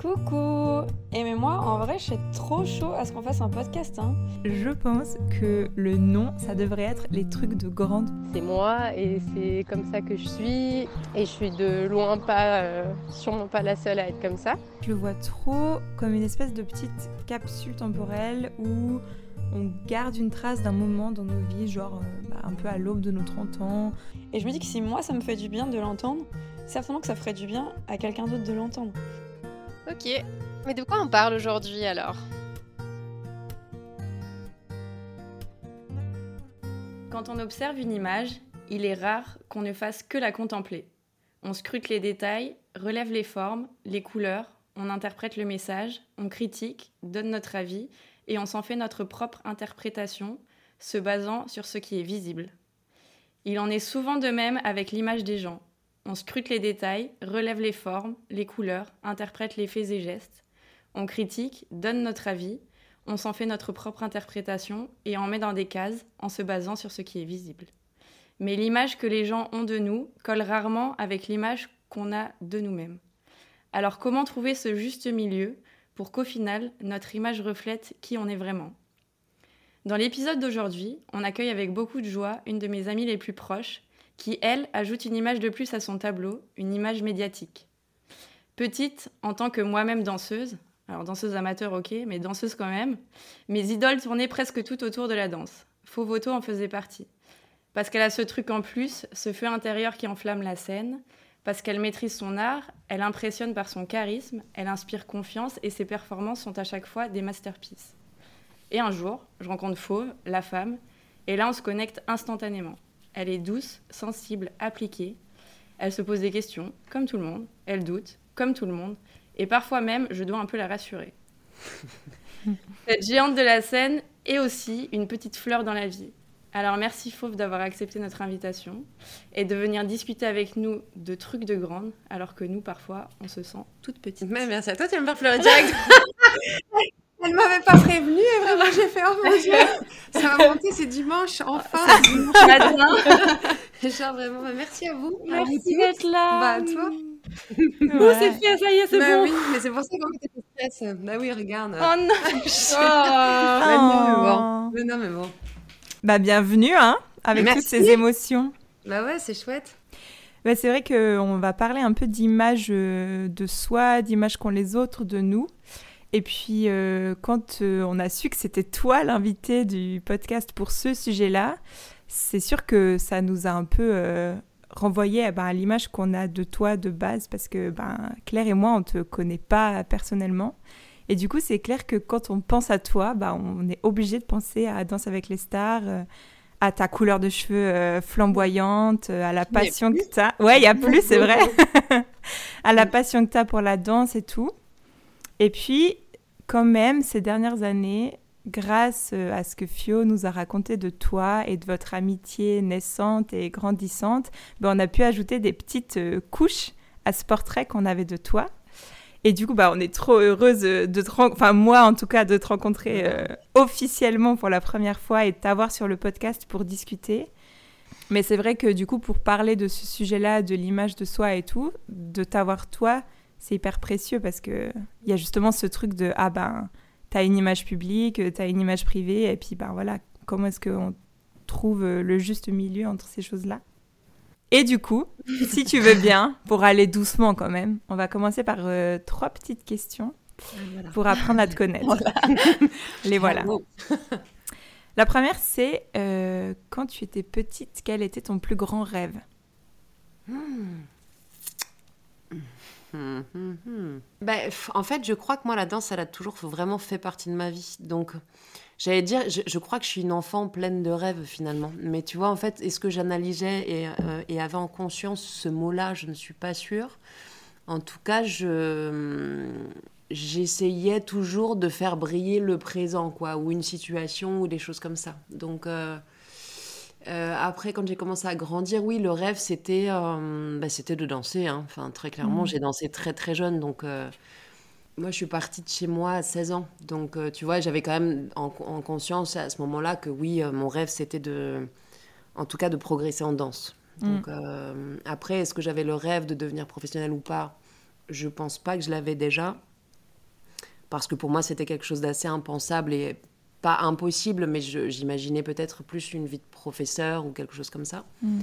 Coucou Et mais moi, en vrai, je suis trop chaud à ce qu'on fasse un podcast. Hein. Je pense que le nom, ça devrait être les trucs de grande. C'est moi et c'est comme ça que je suis. Et je suis de loin pas, euh, sûrement pas la seule à être comme ça. Je le vois trop comme une espèce de petite capsule temporelle où on garde une trace d'un moment dans nos vies, genre euh, bah, un peu à l'aube de nos 30 ans. Et je me dis que si moi, ça me fait du bien de l'entendre, certainement que ça ferait du bien à quelqu'un d'autre de l'entendre. Ok, mais de quoi on parle aujourd'hui alors? Quand on observe une image, il est rare qu'on ne fasse que la contempler. On scrute les détails, relève les formes, les couleurs, on interprète le message, on critique, donne notre avis et on s'en fait notre propre interprétation, se basant sur ce qui est visible. Il en est souvent de même avec l'image des gens. On scrute les détails, relève les formes, les couleurs, interprète les faits et gestes. On critique, donne notre avis, on s'en fait notre propre interprétation et en met dans des cases en se basant sur ce qui est visible. Mais l'image que les gens ont de nous colle rarement avec l'image qu'on a de nous-mêmes. Alors comment trouver ce juste milieu pour qu'au final, notre image reflète qui on est vraiment? Dans l'épisode d'aujourd'hui, on accueille avec beaucoup de joie une de mes amies les plus proches, qui, elle, ajoute une image de plus à son tableau, une image médiatique. Petite, en tant que moi-même danseuse, alors danseuse amateur ok, mais danseuse quand même, mes idoles tournaient presque tout autour de la danse. Faux Voto en faisait partie. Parce qu'elle a ce truc en plus, ce feu intérieur qui enflamme la scène, parce qu'elle maîtrise son art, elle impressionne par son charisme, elle inspire confiance et ses performances sont à chaque fois des masterpieces. Et un jour, je rencontre Fauve, la femme, et là on se connecte instantanément. Elle est douce, sensible, appliquée. Elle se pose des questions, comme tout le monde. Elle doute, comme tout le monde. Et parfois même, je dois un peu la rassurer. Cette géante de la scène est aussi une petite fleur dans la vie. Alors merci Fauve d'avoir accepté notre invitation et de venir discuter avec nous de trucs de grande, alors que nous, parfois, on se sent toute petite. Mais merci à toi, tu vas me faire pleurer direct. Elle m'avait pas prévenue et vraiment j'ai fait oh mon dieu. Ça va monter c'est dimanche enfin. Dimanche matin. Genre vraiment bah, merci à vous. Merci d'être là. Bah à toi. Ouais. c'est fait ça y est c'est bah, bon. oui mais c'est pour ça qu'on était stress. Bah oui regarde. Oh non. Oh. Bah, non mais bon. Mais non mais bon. Bah bienvenue hein avec merci. toutes ces émotions. Bah ouais c'est chouette. Bah, c'est vrai qu'on va parler un peu d'image de soi d'image qu'ont les autres de nous et puis, euh, quand euh, on a su que c'était toi l'invité du podcast pour ce sujet-là, c'est sûr que ça nous a un peu euh, renvoyé ben, à l'image qu'on a de toi de base, parce que ben, Claire et moi, on ne te connaît pas personnellement. Et du coup, c'est clair que quand on pense à toi, ben, on est obligé de penser à Danse avec les stars, à ta couleur de cheveux flamboyante, à la passion que tu as. Ouais, il y a plus, c'est vrai. à la passion que tu as pour la danse et tout. Et puis, quand même, ces dernières années, grâce euh, à ce que Fio nous a raconté de toi et de votre amitié naissante et grandissante, ben on a pu ajouter des petites euh, couches à ce portrait qu'on avait de toi. Et du coup, bah, on est trop heureuse de te enfin moi en tout cas, de te rencontrer euh, officiellement pour la première fois et de t'avoir sur le podcast pour discuter. Mais c'est vrai que du coup, pour parler de ce sujet-là, de l'image de soi et tout, de t'avoir toi, c'est hyper précieux parce que il y a justement ce truc de ah ben t'as une image publique, t'as une image privée et puis ben voilà comment est-ce qu'on trouve le juste milieu entre ces choses-là? Et du coup, si tu veux bien, pour aller doucement quand même, on va commencer par euh, trois petites questions voilà. pour apprendre à te connaître. Voilà. Les voilà. La première, c'est euh, quand tu étais petite, quel était ton plus grand rêve? Hmm. Hum, hum. Bah, en fait, je crois que moi, la danse, elle a toujours vraiment fait partie de ma vie. Donc, j'allais dire, je, crois que je suis une enfant pleine de rêves finalement. Mais tu vois, en fait, est-ce que j'analysais et, euh, et, avait en conscience ce mot-là Je ne suis pas sûre. En tout cas, je j'essayais toujours de faire briller le présent, quoi, ou une situation, ou des choses comme ça. Donc, euh, euh, après, quand j'ai commencé à grandir, oui, le rêve, c'était euh, bah, c'était de danser. Hein. Enfin, très clairement, mmh. j'ai dansé très très jeune. Donc, euh, moi, je suis partie de chez moi à 16 ans. Donc, tu vois, j'avais quand même en, en, conscience à ce moment-là que oui, mon rêve, c'était de, en tout cas, de progresser en danse. Mmh. Donc, après, est-ce que j'avais le rêve de devenir professionnelle ou pas? Je pense pas que je l'avais déjà. parce que pour moi, c'était quelque chose d'assez impensable et pas impossible, mais j'imaginais peut-être plus une vie de professeur ou quelque chose comme ça. Mm.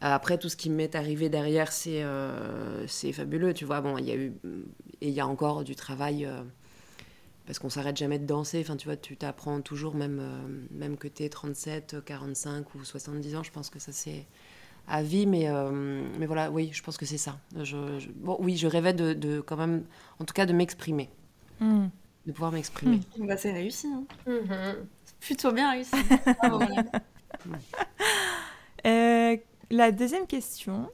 Après, tout ce qui m'est arrivé derrière, c'est euh, fabuleux, tu vois. Bon, il y a eu et il y a encore du travail euh, parce qu'on s'arrête jamais de danser. Enfin, tu vois, tu t'apprends toujours, même euh, même que tu es 37, 45 ou 70 ans. Je pense que ça c'est à vie, mais mais voilà, oui, je pense que c'est ça. Je, bon, oui, je rêvais de, de, quand même, en tout cas, de m'exprimer, mm. De pouvoir m'exprimer. Mm. Bah, c'est réussi. Hein. Mm-hmm. Plutôt bien réussi. Bravo, la deuxième question,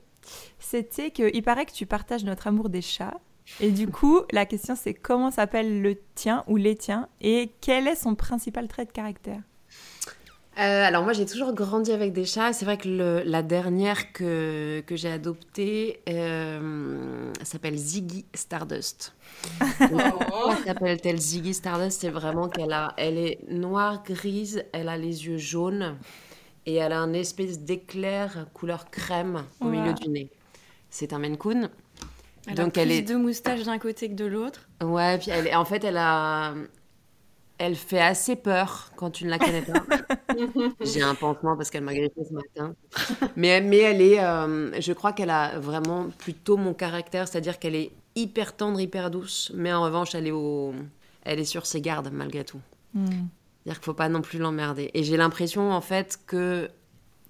c'était qu'il paraît que tu partages notre amour des chats. Et du coup, la question c'est comment s'appelle le tien ou les tiens et quel est son principal trait de caractère? Euh, alors moi j'ai toujours grandi avec des chats. C'est vrai que la dernière que, que j'ai adoptée euh, s'appelle Ziggy Stardust. Pourquoi s'appelle-t-elle Ziggy Stardust? C'est vraiment qu'elle a, elle est noire grise, elle a les yeux jaunes et elle a un espèce d'éclair couleur crème au milieu du nez. C'est un Maine Coon. Elle Donc a elle est deux moustaches d'un côté que de l'autre. Ouais, puis elle, en fait, elle a, elle fait assez peur quand tu ne la connais pas. J'ai un pansement parce qu'elle m'a griffé ce matin. Mais, mais elle est, euh, je crois qu'elle a vraiment plutôt mon caractère, c'est-à-dire qu'elle est hyper tendre, hyper douce, mais en revanche, elle est, au, elle est sur ses gardes malgré tout. Hmm. C'est-à-dire qu'il faut pas non plus l'emmerder. Et j'ai l'impression, en fait, que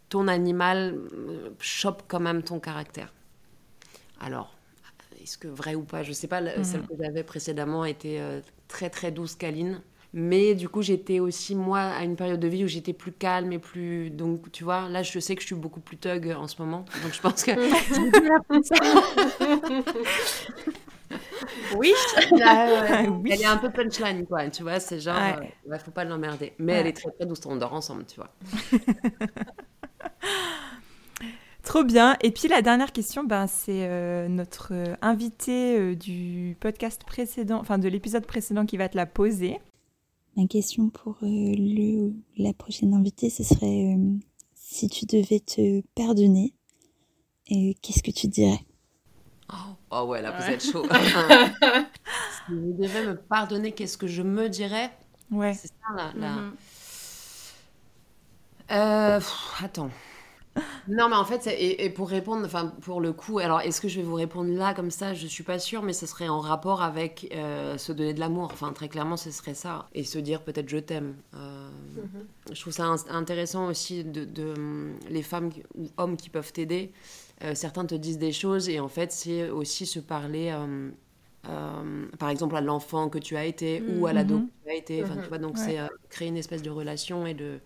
ton animal euh, chope quand même ton caractère. Alors, est-ce que vrai ou pas Je sais pas. Mhm. Celle que j'avais précédemment était euh, très très douce, câline. Mais du coup, j'étais aussi, moi, à une période de vie où j'étais plus calme et plus. Donc, tu vois, là, je sais que je suis beaucoup plus thug en ce moment. Donc, je pense que. oui. Elle est un peu punchline, quoi. Tu vois, c'est genre, il euh, faut pas l'emmerder. Mais elle est très très douce, on dort ensemble, tu vois. Trop bien. Et puis la dernière question, ben, c'est euh, notre euh, invité du podcast précédent, enfin de l'épisode précédent qui va te la poser. Ma question pour le la prochaine invitée, ce serait si tu devais te pardonner, qu'est-ce que tu dirais? Oh ouais, là, vous êtes chaud. si vous devez me pardonner, qu'est-ce que je me dirais? Ouais. C'est ça, là. Mhm. Euh, attends. Non, mais en fait, et, pour répondre, enfin, pour le coup, alors est-ce que je vais vous répondre là comme ça? Je suis pas sûre, mais ce serait en rapport avec euh, se donner de l'amour. Enfin, très clairement, ce serait ça. Et se dire peut-être je t'aime. Euh, mhm. Je trouve ça intéressant aussi de, de, les femmes ou hommes qui peuvent t'aider. Euh, certains te disent des choses et en fait, c'est aussi se parler. Euh, par exemple à l'enfant que tu as été ou à l'ado mhm. que tu as été. Enfin, tu vois, donc c'est créer une espèce de relation et de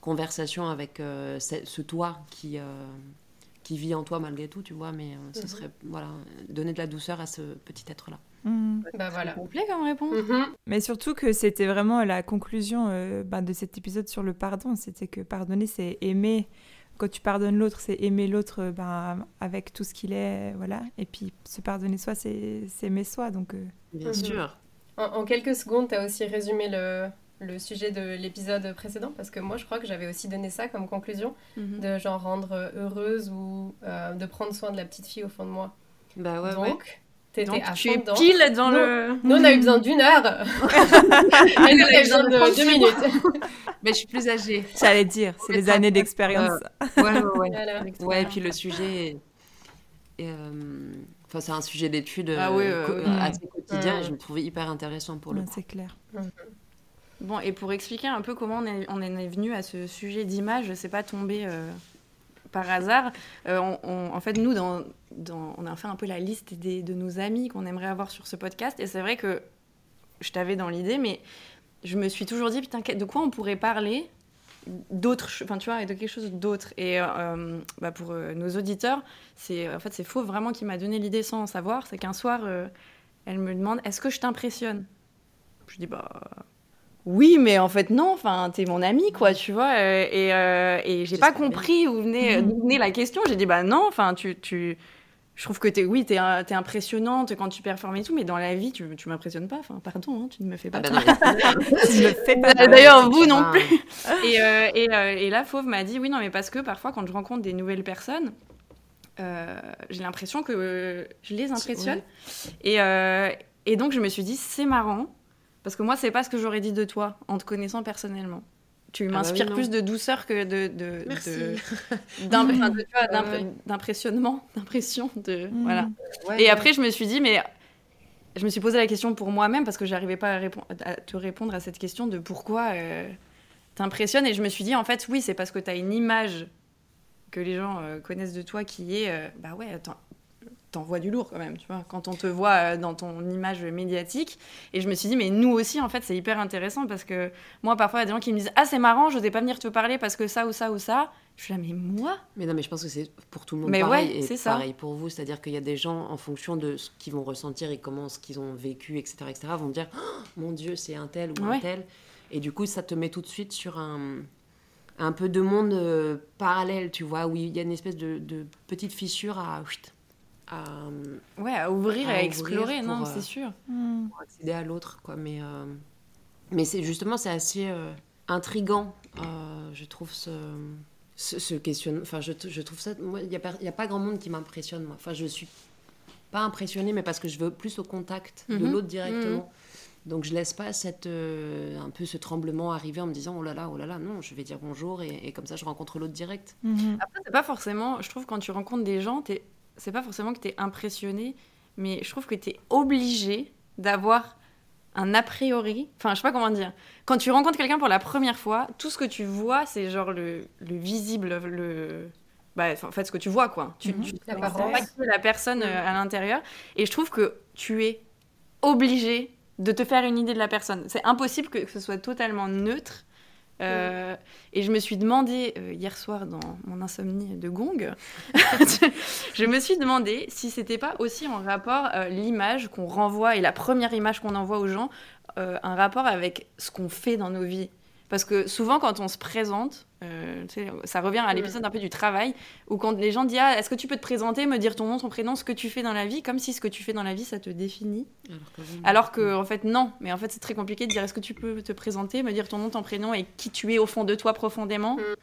conversation avec ce, toi qui, qui vit en toi malgré tout, tu vois. Mais ce mhm. serait voilà, donner de la douceur à ce petit être-là. Mhm. Bah voilà. complet comme réponse. Mais surtout que c'était vraiment la conclusion bah, de cet épisode sur le pardon. C'était que pardonner, c'est aimer quand tu pardonnes l'autre, c'est aimer l'autre euh, ben, avec tout ce qu'il est, voilà. Et puis se pardonner soi, c'est aimer soi, donc. Euh. Bien mhm. sûr. En, quelques secondes, tu as aussi résumé le, le sujet de l'épisode précédent, parce que moi, je crois que j'avais aussi donné ça comme conclusion, mhm. de genre rendre heureuse ou euh, de prendre soin de la petite fille au fond de moi. Bah ouais, donc, T'étais à tu es pile dans le. Nous, on a eu besoin d'une heure. Elle a eu besoin de deux minutes. Mais je suis plus âgée. J'allais dire, c'est les années d'expérience. ouais, ouais, ouais. ouais, et puis le sujet. Euh, enfin, c'est un sujet d'étude ah, oui, euh, assez quotidien et je me trouvais hyper intéressant pour le C'est clair. Bon, et pour expliquer un peu comment on, est, on est venu à ce sujet d'image, c'est pas tombé euh, par hasard. en fait, nous, on a fait un peu la liste de nos amis qu'on aimerait avoir sur ce podcast. Et c'est vrai que je t'avais dans l'idée, mais je me suis toujours dit, putain, de quoi on pourrait parler d'autres, enfin tu vois, de quelque chose d'autre. Et euh, bah, pour euh, nos auditeurs, c'est en fait c'est faux vraiment qui m'a donné l'idée sans savoir. C'est qu'un soir, euh, elle me demande, est-ce que je t'impressionne? Je dis bah oui, mais en fait non. Enfin, t'es mon ami, quoi, tu vois. et, et j'ai pas compris où venait, d'où venait la question. J'ai dit bah non. Enfin, tu, tu je trouve que es, oui, tu es, es, impressionnante quand tu performes et tout, mais dans la vie, tu, tu m'impressionnes pas. Enfin, pardon, hein, tu ne me fais pas. Ah bah tu me fais pas. D'ailleurs, vous non plus. et, euh, et, euh, et, là, Fauve m'a dit oui, non, mais parce que parfois, quand je rencontre des nouvelles personnes, euh, j'ai l'impression que je les impressionne. Et, et, donc, je me suis dit, c'est marrant Parce que moi, c'est pas ce que j'aurais dit de toi en te connaissant personnellement. Tu Ah bah m'inspires oui, plus de douceur que de. de d'impressionnement, d'impression. De, Mm. voilà. Ouais, Et ouais. après, je me suis dit, mais. Je me suis posé la question pour moi-même parce que j'arrivais pas à te répondre à cette question de pourquoi euh, t'impressionnes. Et je me suis dit, en fait, oui, c'est parce que t'as une image que les gens euh, connaissent de toi qui est. euh, bah ouais, attends. T'envoies du lourd quand même, tu vois, quand on te voit euh, dans ton image médiatique. Et je me suis dit, mais nous aussi, en fait, c'est hyper intéressant parce que moi, parfois, il y a des gens qui me disent Ah, c'est marrant, je n'osais pas venir te parler parce que ça ou ça ou ça. Je suis là, mais moi? Mais non, mais je pense que c'est pour tout le monde Mais pareil. ouais, et c'est ça. pareil pour vous. C'est-à-dire qu'il y a des gens, en fonction de ce qu'ils vont ressentir et comment ce qu'ils ont vécu, etc., etc., vont dire Oh, Mon Dieu, c'est un tel ou un tel. Et du coup, ça te met tout de suite sur un, un peu de monde euh, parallèle, tu vois, où il y a une espèce de, de petite fissure à, à, Ouais, à ouvrir, À à, ouvrir explorer, pour, non, euh, c'est sûr. Mm. pour accéder à l'autre, quoi. Mais, euh, mais c'est justement, c'est assez euh, intrigant, euh, je trouve, ce, ce, ce questionnement. Enfin, je, je trouve ça... Moi, il n'y a, pas- il y a pas grand monde qui m'impressionne, moi. Enfin, je suis pas impressionnée, mais parce que je veux plus au contact de Mhm. l'autre directement. Donc, je laisse pas cette, euh, un peu ce tremblement arriver en me disant, oh là là, oh là là, non, je vais dire bonjour, et, et comme ça, je rencontre l'autre direct. Mhm. Après, c'est pas forcément. Je trouve quand tu rencontres des gens, t'es- c'est pas forcément que tu es impressionné, mais je trouve que tu es obligé d'avoir un a priori. Enfin, je sais pas comment dire. Quand tu rencontres quelqu'un pour la première fois, tout ce que tu vois, c'est genre le, le visible, le. Bah, en fait, ce que tu vois, quoi. Tu, Mhm. tu que la personne euh, à l'intérieur. Et je trouve que tu es obligé de te faire une idée de la personne. C'est impossible que, que ce soit totalement neutre. Euh, Et je me suis demandé euh, hier soir dans mon insomnie de gong, je me suis demandé si c'était pas aussi en rapport euh, l'image qu'on renvoie et la première image qu'on envoie aux gens, un rapport avec ce qu'on fait dans nos vies. Parce que souvent, quand on se présente, euh, ça revient à l'épisode un peu du travail, où quand les gens disent ah, Est-ce que tu peux te présenter, me dire ton nom, ton prénom, ce que tu fais dans la vie, comme si ce que tu fais dans la vie, ça te définit Alors que, bon, alors que, en fait, non. Mais en fait, c'est très compliqué de dire est-ce que tu peux te présenter, me dire ton nom, ton prénom et qui tu es au fond de toi profondément. Mm.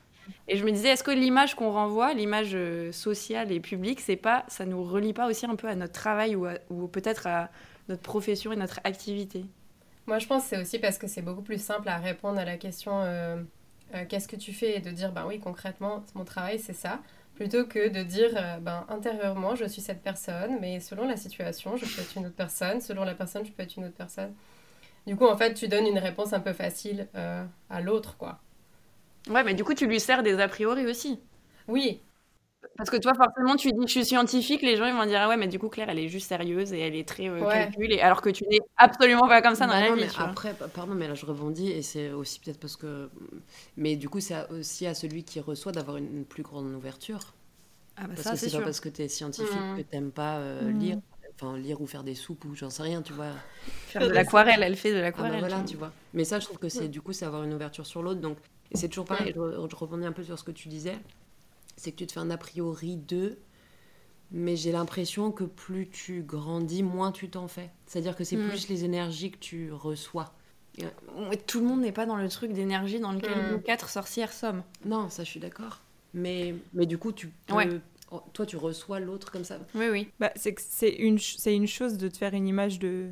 Et je me disais, est-ce que l'image qu'on renvoie, l'image euh, sociale et publique, c'est pas, ça nous relie pas aussi un peu à notre travail ou peut-être à notre profession et notre activité? Moi, je pense que c'est aussi parce que c'est beaucoup plus simple à répondre à la question euh, euh, qu'est-ce que tu fais et de dire ben oui, concrètement, mon travail, c'est ça, plutôt que de dire euh, ben intérieurement, je suis cette personne, mais selon la situation, je peux être une autre personne, selon la personne, je peux être une autre personne. Du coup, en fait, tu donnes une réponse un peu facile euh, à l'autre, quoi. Ouais, mais du coup, tu lui sers des a priori aussi. Oui, Parce que toi, forcément, tu dis je suis scientifique, les gens ils vont dire ah ouais, mais du coup, Claire, elle est juste sérieuse et elle est très euh, Ouais. calcul, et- alors que tu n'es absolument pas comme ça dans Bah la non, vie. mais tu après, pa- pardon, mais là je rebondis et c'est aussi peut-être parce que. Mais du coup, c'est aussi à celui qui reçoit d'avoir une, plus grande ouverture. Ah bah Parce ça, que c'est pas parce que tu es scientifique Mm. que t'aimes pas euh, Mm. lire. Enfin, lire ou faire des soupes ou j'en sais rien, tu vois. Faire de l'aquarelle, elle fait de Ah bah l'aquarelle. voilà, tu vois. Mais ça, je trouve que c'est du coup, c'est avoir une ouverture sur l'autre. Donc, et c'est toujours pareil, je, je rebondis un peu sur ce que tu disais. C'est que tu te fais un a priori d'eux, mais j'ai l'impression que plus tu grandis, moins tu t'en fais. C'est-à-dire que c'est Mm. plus les énergies que tu reçois. Ouais, Tout le monde n'est pas dans le truc d'énergie dans lequel Mm. nous quatre sorcières sommes. Non, ça, je suis d'accord. Mais, mais du coup, tu peux- Ouais. oh, toi, tu reçois l'autre comme ça. Oui, oui. Bah, c'est que c'est une, ch- c'est une chose de te faire une image de,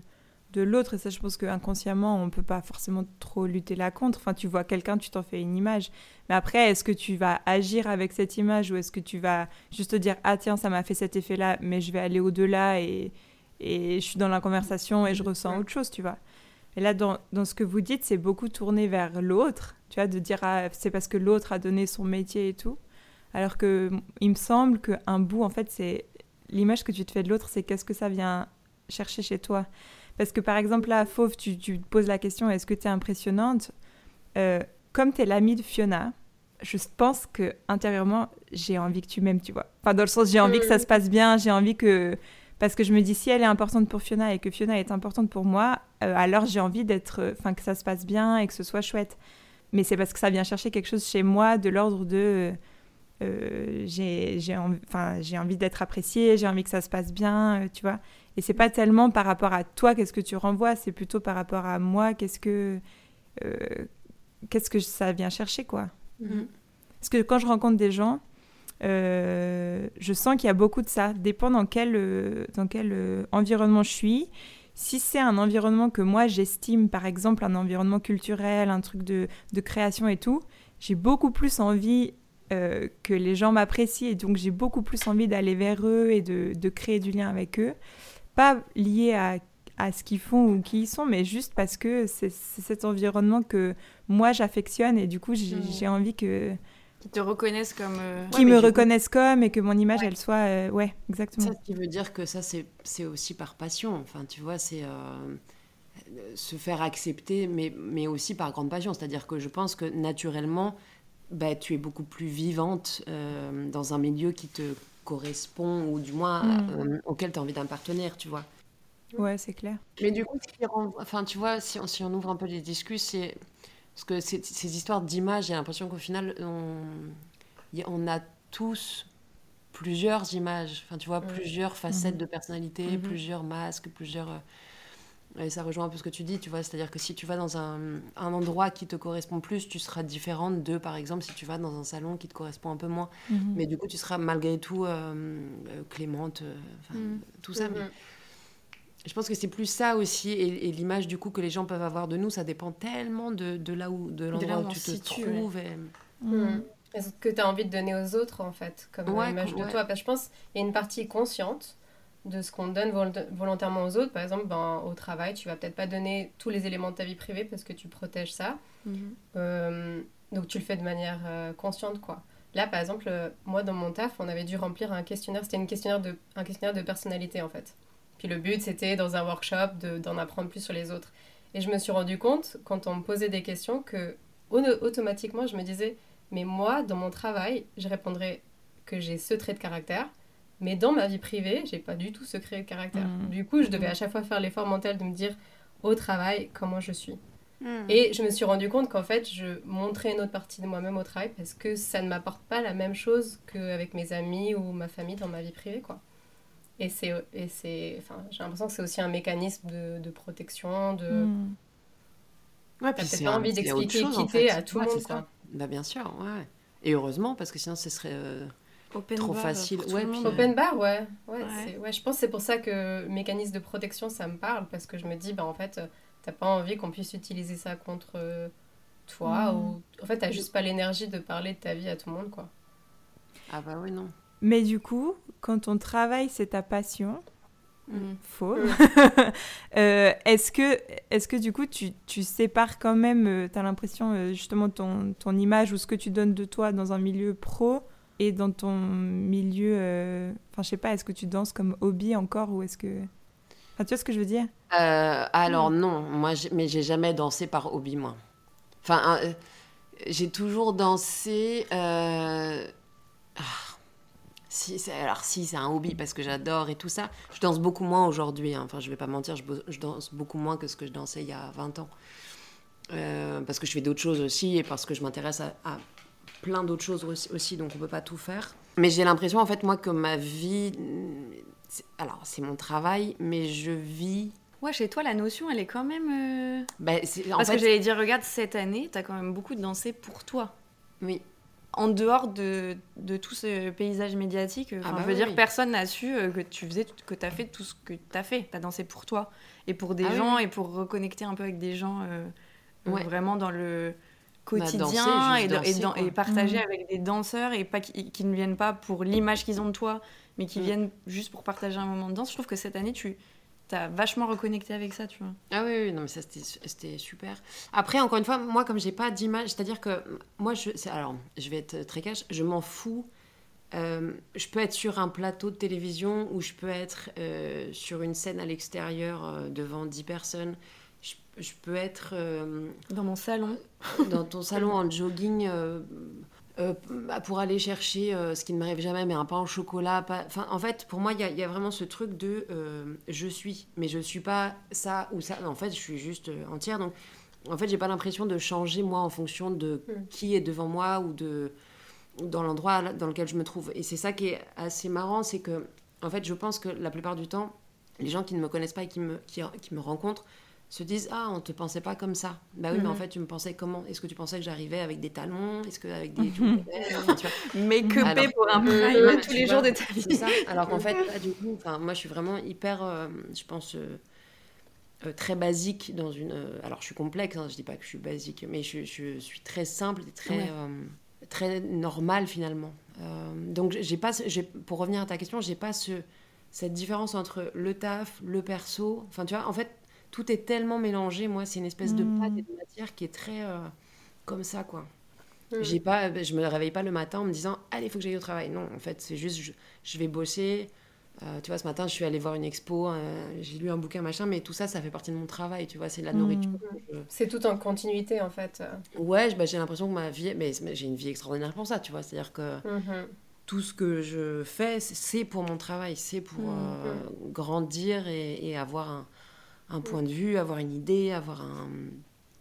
de l'autre, et ça, je pense qu'inconsciemment, on peut pas forcément trop lutter là contre. Enfin, tu vois quelqu'un, tu t'en fais une image. Mais après, est-ce que tu vas agir avec cette image, ou est-ce que tu vas juste te dire, ah tiens, ça m'a fait cet effet-là, mais je vais aller au-delà, et, et je suis dans la conversation, et je ressens autre chose, tu vois. Et là, dans, dans ce que vous dites, c'est beaucoup tourné vers l'autre, tu vois, de dire, ah, c'est parce que l'autre a donné son métier et tout. Alors que il me semble qu'un bout, en fait, c'est l'image que tu te fais de l'autre, c'est qu'est-ce que ça vient chercher chez toi. Parce que par exemple, là, Fauve, tu, tu te poses la question est-ce que tu es impressionnante? Euh, Comme tu es l'amie de Fiona, je pense que intérieurement, j'ai envie que tu m'aimes, tu vois. Enfin, dans le sens, j'ai envie que ça se passe bien, j'ai envie que. Parce que je me dis, si elle est importante pour Fiona et que Fiona est importante pour moi, euh, alors j'ai envie d'être. euh, Enfin, que ça se passe bien et que ce soit chouette. Mais c'est parce que ça vient chercher quelque chose chez moi de l'ordre de. euh, j'ai envie, enfin, j'ai envie d'être appréciée, j'ai envie que ça se passe bien, tu vois. Et c'est pas tellement par rapport à toi, qu'est-ce que tu renvoies, c'est plutôt par rapport à moi, qu'est-ce que, euh, qu'est-ce que ça vient chercher, quoi. Mhm. Parce que quand je rencontre des gens, euh, je sens qu'il y a beaucoup de ça. Dépend dans quel, euh, dans quel environnement je suis. si c'est un environnement que moi j'estime, par exemple un environnement culturel, un truc de, de création et tout, j'ai beaucoup plus envie euh, que les gens m'apprécient et donc j'ai beaucoup plus envie d'aller vers eux et de, de, créer du lien avec eux. Pas lié à, à ce qu'ils font ou qui ils sont, mais juste parce que c'est cet environnement que moi j'affectionne et du coup j'ai mmh. envie que qui te reconnaissent comme. Euh, qui me reconnaissent comme et que mon image, elle soit. Euh, ouais, exactement. Ça, ce qui veut dire que ça, c'est aussi par passion. Enfin, tu vois, c'est. Euh, se faire accepter, mais, mais aussi par grande passion. C'est-à-dire que je pense que naturellement, bah, tu es beaucoup plus vivante dans un milieu qui te correspond, ou du moins mm. auquel tu as envie d'un partenaire, tu vois. Ouais, c'est clair. Mais du coup, enfin, tu vois, si on, si on ouvre un peu les discussions, c'est parce que ces histoires d'images, j'ai l'impression qu'au final, on, on, a tous plusieurs images, enfin, tu vois, plusieurs facettes mhm. de personnalité, mhm. plusieurs masques, plusieurs... Euh, et ça rejoint un peu ce que tu dis, tu vois, c'est-à-dire que si tu vas dans un, un, endroit qui te correspond plus, tu seras différente de, par exemple, si tu vas dans un salon qui te correspond un peu moins. Mhm. Mais du coup, tu seras malgré tout euh, euh, clémente, tout ça. Mais je pense que c'est plus ça aussi, et, l'image du coup que les gens peuvent avoir de nous, ça dépend tellement de, de là où, de l'endroit où, tu te trouves. Et... Mm. ce que tu as envie de donner aux autres, en fait, comme image de toi? Parce que je pense qu'il y a une partie consciente de ce qu'on donne volontairement aux autres. Par exemple, ben, au travail, tu vas peut-être pas donner tous les éléments de ta vie privée parce que tu protèges ça. Mm-hmm. Euh, donc tu le fais de manière euh, consciente, quoi. Là, par exemple, euh, moi, dans mon taf, on avait dû remplir un questionnaire. C'était une questionnaire de, un questionnaire de personnalité, en fait. Puis le but, c'était dans un workshop d'en apprendre plus sur les autres. Et je me suis rendu compte, quand on me posait des questions, que automatiquement, je me disais, mais moi, dans mon travail, je répondrais que j'ai ce trait de caractère, mais dans ma vie privée, j'ai pas du tout ce trait de caractère. Mmh. Du coup, je devais à chaque fois faire l'effort mental de me dire, au travail, comment je suis. Mmh. Et je me suis rendu compte qu'en fait, je montrais une autre partie de moi-même au travail parce que ça ne m'apporte pas la même chose qu'avec mes amis ou ma famille dans ma vie privée, quoi. Et c'est, et c'est, enfin, j'ai l'impression que c'est aussi un mécanisme de, de protection, de. Mm. Ouais, puis c'est pas envie d'expliquer qui t'es à tout le monde, quoi. Bah bien sûr, ouais. Et heureusement, parce que sinon ce serait euh, trop facile. Ouais, puis, Open bar, ouais. Ouais, ouais. ouais, je pense que c'est pour ça que mécanisme de protection, ça me parle, parce que je me dis, bah en fait, t'as pas envie qu'on puisse utiliser ça contre euh, toi, mm. ou en fait, t'as juste pas l'énergie de parler de ta vie à tout le monde, quoi. Ah bah oui, non. Mais du coup, quand on travaille, c'est ta passion. Mm. Faux. Mm. Euh, est-ce que, est que du coup, tu, tu sépares quand même, euh, tu as l'impression, euh, justement, ton, ton image ou ce que tu donnes de toi dans un milieu pro et dans ton milieu. Enfin, je sais pas, est-ce que tu danses comme hobby encore ou est-ce que. Tu vois ce que je veux dire? Alors, mm. non, moi, mais j'ai jamais dansé par hobby, moi. Enfin, j'ai toujours dansé. Ah, si, alors si, c'est un hobby parce que j'adore et tout ça. Je danse beaucoup moins aujourd'hui. Hein. Enfin, je vais pas mentir, je, danse beaucoup moins que ce que je dansais il y a 20 ans. Euh, parce que je fais d'autres choses aussi et parce que je m'intéresse à, plein d'autres choses aussi, donc on peut pas tout faire. Mais j'ai l'impression, en fait, moi, que ma vie. Alors, c'est mon travail, mais je vis. Ouais, chez toi, la notion, elle est quand même. Euh, bah, parce que j'allais dire, regarde, cette année, tu as quand même beaucoup dansé pour toi. Oui en dehors de, de, tout ce paysage médiatique, ah bah je veux dire, personne n'a su euh, que tu faisais, que tu as fait tout ce que tu as fait. Tu as dansé pour toi et pour des ah gens et pour reconnecter un peu avec des gens euh, euh, vraiment dans le bah, quotidien et, et, partager mmh. avec des danseurs et pas qui, ne viennent pas pour l'image qu'ils ont de toi, mais qui mmh. viennent juste pour partager un moment de danse. Je trouve que cette année, tu t'as vachement reconnecté avec ça, tu vois. Ah oui, oui non, mais ça, c'était super. Après, encore une fois, moi, comme j'ai pas d'image, c'est-à-dire que moi, je, alors, je vais être très cash, je m'en fous. Euh, je peux être sur un plateau de télévision ou je peux être euh, sur une scène à l'extérieur euh, devant 10 personnes. Je, peux être... dans mon salon. Dans ton salon en jogging euh, bah, pour aller chercher euh, ce qui ne m'arrive jamais, mais un pain au chocolat. Enfin, en fait, pour moi, il y, a vraiment ce truc de euh, je suis, mais je suis pas ça ou ça. en fait, je suis juste entière. Donc, en fait, j'ai pas l'impression de changer moi en fonction de mm. qui est devant moi ou de dans l'endroit dans lequel je me trouve. Et c'est ça qui est assez marrant, c'est que en fait, je pense que la plupart du temps, les gens qui ne me connaissent pas et qui me, qui me rencontrent se disent ah on te pensait pas comme ça bah oui mais en mhm. fait tu me pensais comment? Est-ce que tu pensais que j'arrivais avec des talons? Est-ce que avec des mais que pour un prime tous les jours de ta vie alors qu'en fait du coup enfin moi je suis vraiment hyper euh, je pense euh, euh, très basique dans une. euh, alors, je suis complexe, hein, je dis pas que je suis basique, mais je, je suis très simple et très, Ouais. euh, très normale finalement. Euh, donc, j'ai pas, pour revenir à ta question, j'ai pas ce, cette différence entre le taf, le perso. Enfin, tu vois, en fait, tout est tellement mélangé. Moi, c'est une espèce de Mm. pâte et de matière qui est très euh, comme ça, quoi. Mm. J'ai pas, je me réveille pas le matin en me disant allez, il faut que j'aille au travail. Non, en fait, c'est juste je, je vais bosser. Euh, tu vois, ce matin, je suis allée voir une expo, euh, j'ai lu un bouquin, machin, mais tout ça, ça fait partie de mon travail, tu vois, c'est de la Mm. nourriture. Je- C'est tout en continuité en fait. Ouais, bah, j'ai l'impression que ma vie, mais mais j'ai une vie extraordinaire pour ça, tu vois, c'est-à-dire que Mhm. tout ce que je fais, c'est- pour mon travail, c'est pour Mm. euh, grandir et, et avoir un, un point de vue, avoir une idée, avoir un-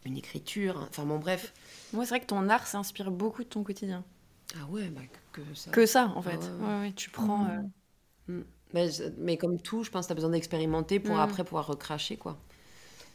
une écriture, enfin bon, bref. Moi, c'est vrai que ton art s'inspire beaucoup de ton quotidien. Ah ouais, bah, que, ça. Que ça, en fait. ouais, ouais. Ouais, ouais, tu prends. Mm. euh, Mais, je- mais comme tout, je pense que tu as besoin d'expérimenter pour Mm. après pouvoir recracher, quoi.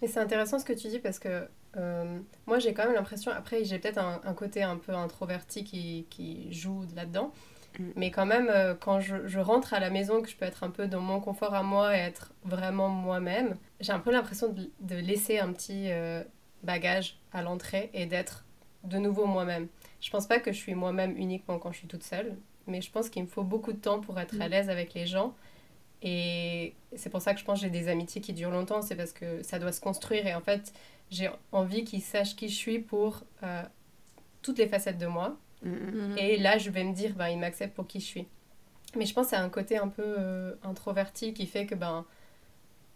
Mais c'est intéressant ce que tu dis parce que euh, moi j'ai quand même l'impression, après j'ai peut-être un, un côté un peu introverti qui, qui joue là-dedans, Mm. Mais quand même euh, quand je, je rentre à la maison, que je peux être un peu dans mon confort à moi et être vraiment moi-même, j'ai un peu l'impression de, de laisser un petit euh, bagage à l'entrée et d'être de nouveau moi-même. Je pense pas que je suis moi-même uniquement quand je suis toute seule, mais je pense qu'il me faut beaucoup de temps pour être à Mm. l'aise avec les gens. Et c'est pour ça que je pense que j'ai des amitiés qui durent longtemps, c'est parce que ça doit se construire. Et en fait, j'ai envie qu'ils sachent qui je suis pour euh, toutes les facettes de moi. Mm, mm. mhm. Et là, je vais me dire, ben, ils m'acceptent pour qui je suis. Mais je pense que c'est un côté un peu euh, introverti qui fait que ben,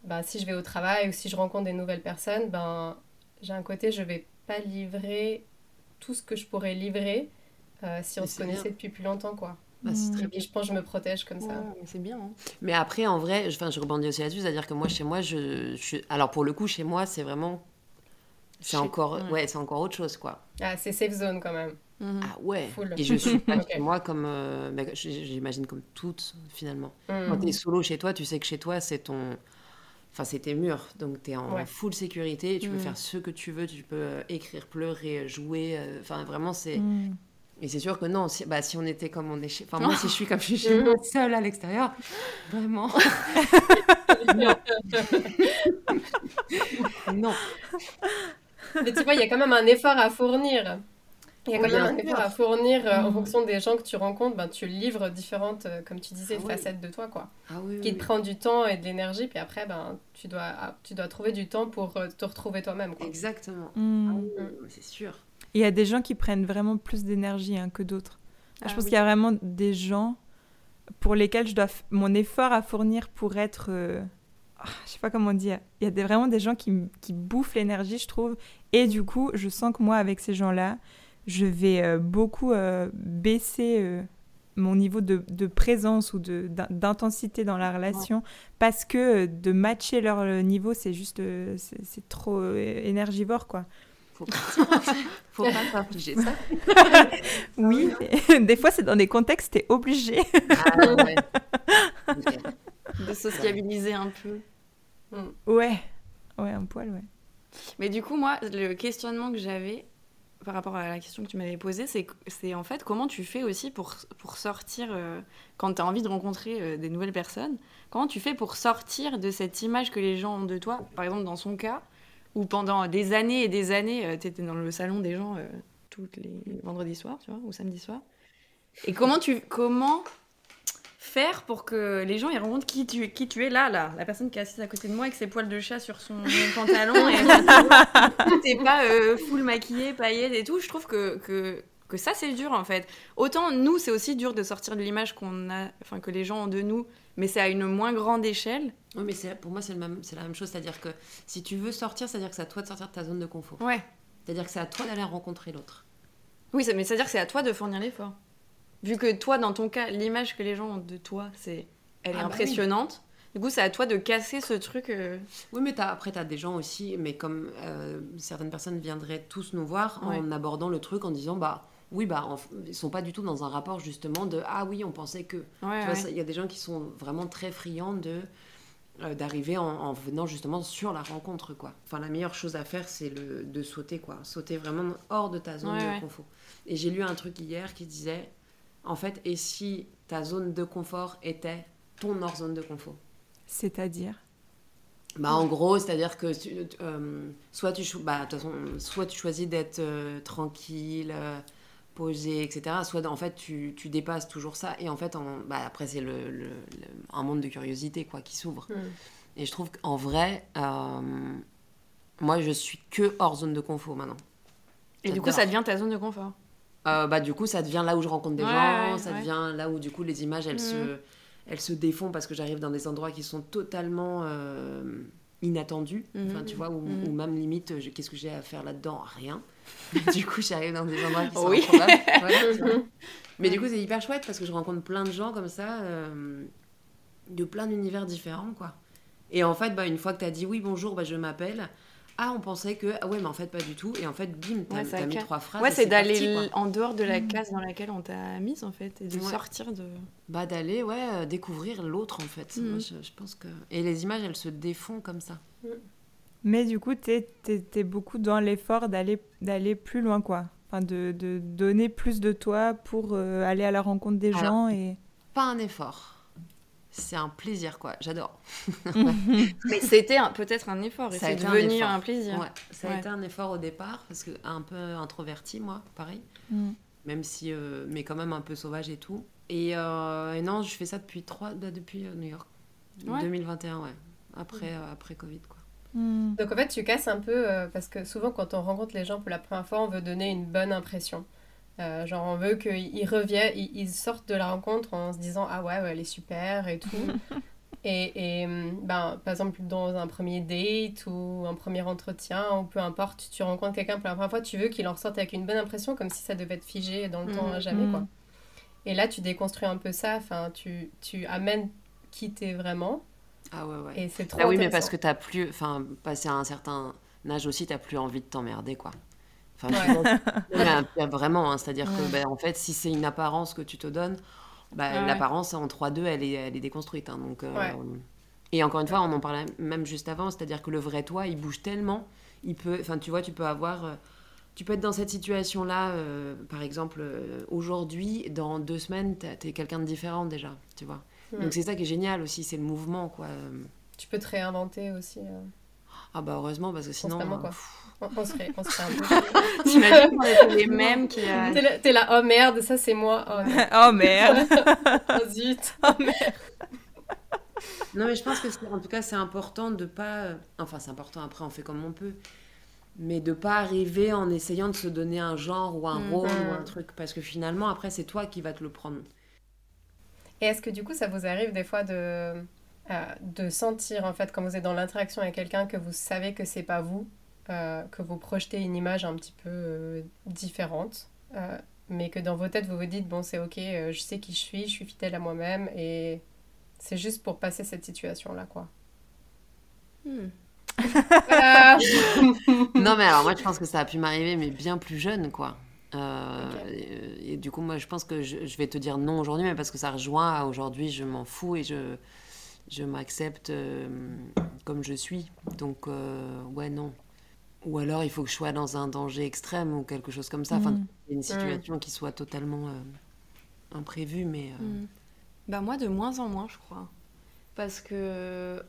ben, si je vais au travail ou si je rencontre des nouvelles personnes, ben, j'ai un côté, je vais pas livrer tout ce que je pourrais livrer euh, si on Mais se connaissait bien. depuis plus longtemps. quoi. Bah, très Et je pense que je me protège comme ça. Ouais, c'est bien. hein. Mais après, en vrai, je, enfin, je rebondis aussi là-dessus, c'est-à-dire que moi, chez moi, je, je- alors pour le coup, chez moi, c'est vraiment, c'est encore, ouais. ouais, c'est encore autre chose, quoi. Ah, c'est safe zone quand même. Mhm. Ah ouais. Full. Et je suis pas chez moi comme, euh, bah, j'imagine comme toutes finalement. Mm. Quand t'es solo chez toi, tu sais que chez toi, c'est ton, enfin, c'est tes murs, donc t'es en Ouais. full sécurité, tu peux Mm. faire ce que tu veux, tu peux euh, écrire, pleurer, jouer, euh, enfin, vraiment, c'est. Mm. Et c'est sûr que non, si, bah, si on était comme on est chez. Enfin, moi, si je suis comme je suis chez moi, seule à l'extérieur, vraiment. non. Mais tu vois, il y a quand même un effort à fournir. Il y a quand Oui, même un effort à fournir euh, en Mm. fonction des gens que tu rencontres. Ben, tu livres différentes, euh, comme tu disais, Ah oui. facettes de toi, quoi. Ah oui, Qui oui, te prend du temps et de l'énergie, puis après, ben, tu, dois, ah, tu dois trouver du temps pour euh, te retrouver toi-même. Exactement. Mm. Ah oui, c'est sûr. Il y a des gens qui prennent vraiment plus d'énergie hein, que d'autres. Ah je pense oui. qu'il y a vraiment des gens pour lesquels je dois f- mon effort à fournir pour être euh, ah, je sais pas comment dire il y a des, vraiment des gens qui, m- qui bouffent l'énergie je trouve et du coup je sens que moi avec ces gens là je vais euh, beaucoup euh, baisser euh, mon niveau de, de présence ou d'intensité dans la relation parce que euh, de matcher leur niveau c'est juste euh, c'est c'est trop euh, énergivore quoi Faut pas, faut pas s'infliger ça. oui des fois c'est dans des contextes t'es obligé Ah ouais. De sociabiliser un peu. Ouais, ouais, un poil, ouais. Mais du coup, moi, le questionnement que j'avais par rapport à la question que tu m'avais posée, c'est en fait comment tu fais aussi pour, pour sortir, euh, quand tu as envie de rencontrer euh, des nouvelles personnes, comment tu fais pour sortir de cette image que les gens ont de toi? Par exemple, dans son cas, où pendant des années et des années, tu étais dans le salon des gens euh, tous les vendredis soirs, tu vois, ou samedi soir. Et comment tu comment faire pour que les gens ils rencontrent qui tu, qui tu es là, là, la personne qui est assise à côté de moi avec ses poils de chat sur son pantalon et t'es pas euh, full maquillée, paillettes et tout. Je trouve que, que, que ça c'est dur en fait. Autant nous c'est aussi dur de sortir de l'image qu'on a, enfin que les gens ont de nous, mais c'est à une moins grande échelle. Oui, mais c'est- pour moi, c'est le même- c'est la même chose. C'est-à-dire que si tu veux sortir, c'est-à-dire que c'est à toi de sortir de ta zone de confort. Ouais. C'est-à-dire que c'est à toi d'aller rencontrer l'autre. Oui, mais c'est à dire que c'est à toi de fournir l'effort. Vu que toi, dans ton cas, l'image que les gens ont de toi, c'est, elle est Ah bah oui. impressionnante. Du coup, c'est à toi de casser ce truc. euh, Oui, mais après, tu as des gens aussi, mais comme euh, certaines personnes viendraient tous nous voir en abordant le truc en disant, bah oui, bah en ils sont pas du tout dans un rapport justement de ah oui, on pensait que. Ouais, ouais. Il y a des gens qui sont vraiment très friands de euh, d'arriver en, en venant justement sur la rencontre quoi. Enfin la meilleure chose à faire c'est le de sauter quoi, sauter vraiment hors de ta zone de confort. Et j'ai lu un truc hier qui disait en fait et si ta zone de confort était ton hors zone de confort. C'est-à-dire bah, en gros, c'est-à-dire que euh, soit, tu bah, façon, soit tu choisis d'être euh, tranquille, euh, posé, etc. Soit en fait tu, tu, dépasses toujours ça. Et en fait, bah, après, c'est le, le, un monde de curiosité quoi, qui s'ouvre. Mm. Et je trouve qu'en vrai, moi je suis que hors zone de confort maintenant. Et du coup, ça devient ta zone de confort bah, Du coup, ça devient là où je rencontre des gens, ça devient là où du coup les images elles se mm elles se défont parce que j'arrive dans des endroits qui sont totalement euh, inattendus. Mhm. Enfin, tu vois, ou, mhm. même limite, qu'est-ce que j'ai à faire là-dedans? Rien. du coup, j'arrive dans des endroits qui sont oui. improbables. Mais du coup, c'est hyper chouette parce que je rencontre plein de gens comme ça, euh, de plein d'univers différents, quoi. Et en fait, bah, une fois que tu as dit oui, bonjour, bah, je m'appelle, ah, on pensait que. Ah ouais, mais en fait, pas du tout. Et en fait, bim, t'as mis trois phrases. Ouais, c'est d'aller en dehors de la mm. case dans laquelle on t'a mise, en fait, et de sortir de. Bah, d'aller, ouais, euh, découvrir l'autre, en fait. Mm. Moi, je, pense que. Et les images, elles se défont comme ça. Mm. Mais du coup, t'es es, beaucoup dans l'effort d'aller plus loin, quoi. Enfin, de, de, donner plus de toi pour euh, aller à la rencontre des gens et. Pas un effort c'est un plaisir, quoi. J'adore. Mais c'était peut-être un effort, et c'est devenu un, plaisir. Ouais, ça a été un effort au départ, parce que un peu introverti, moi, pareil. Mm. Même si, euh, mais quand même un peu sauvage et tout. Et, euh, non, je fais ça depuis, trois, bah, depuis euh, New York. 2021, ouais. Après, mm. après Covid, quoi. Mm. Donc en fait, tu casses un peu, parce que souvent, quand on rencontre les gens pour la première fois, on veut donner une bonne impression. Euh, genre, on veut qu'ils reviennent, ils, sortent de la rencontre en se disant Ah ouais, elle est super et tout. et, et ben, par exemple, dans un premier date ou un premier entretien, ou peu importe, tu rencontres quelqu'un pour la première fois, tu veux qu'il en ressorte avec une bonne impression, comme si ça devait être figé dans le temps à jamais, quoi. Mm. Et là, tu déconstruis un peu ça, enfin, tu, tu amènes qui t'es vraiment. Ah ouais, ouais. Et c'est trop Ah oui, mais parce que t'as plus, enfin, passé à un certain âge aussi, t'as plus envie de t'emmerder, quoi. Enfin, vraiment, hein, c'est-à-dire que, ben, en fait, si c'est une apparence que tu te donnes, bah, l'apparence en 3-2, elle est, elle est déconstruite. Hein, donc, euh, Et encore une fois, on en parlait même juste avant, c'est-à-dire que le vrai toi, il bouge tellement. Il peut, enfin, tu vois, tu peux avoir. Euh, tu peux être dans cette situation-là, euh, par exemple, aujourd'hui, dans deux semaines, tu es quelqu'un de différent déjà, tu vois. Donc c'est ça qui est génial aussi, c'est le mouvement, quoi. Tu peux te réinventer aussi. Ah bah heureusement, parce que sinon... Quoi. On, serait, on serait un peu. T'imagines qu'on était les mêmes qui. Euh... T'es là, oh merde, ça c'est moi. Oh, oh merde. oh zut. Oh merde. Non, mais je pense que en tout cas, c'est important de pas. Enfin, c'est important, après, on fait comme on peut. Mais de pas arriver en essayant de se donner un genre ou un mm. rôle ou un truc. Parce que finalement, après, c'est toi qui vas te le prendre. Et est-ce que du coup, ça vous arrive des fois de. Euh, de sentir en fait quand vous êtes dans l'interaction avec quelqu'un que vous savez que c'est pas vous? Euh, que vous projetez une image un petit peu euh, différente, euh, mais que dans vos têtes, vous vous dites, bon, c'est ok, je sais qui je suis, je suis fidèle à moi-même, et c'est juste pour passer cette situation-là, quoi. Hmm. non, mais alors moi, je pense que ça a pu m'arriver, mais bien plus jeune, quoi. et, du coup, moi, je pense que je, je vais te dire non aujourd'hui, mais parce que ça rejoint aujourd'hui, je m'en fous et je, je m'accepte comme je suis. Donc, ouais, non. Ou alors il faut que je sois dans un danger extrême ou quelque chose comme ça. Enfin, mm. une mm. situation qui soit totalement euh, imprévue, mais. Euh, mm. Bah, moi, de moins en moins, je crois. Parce que.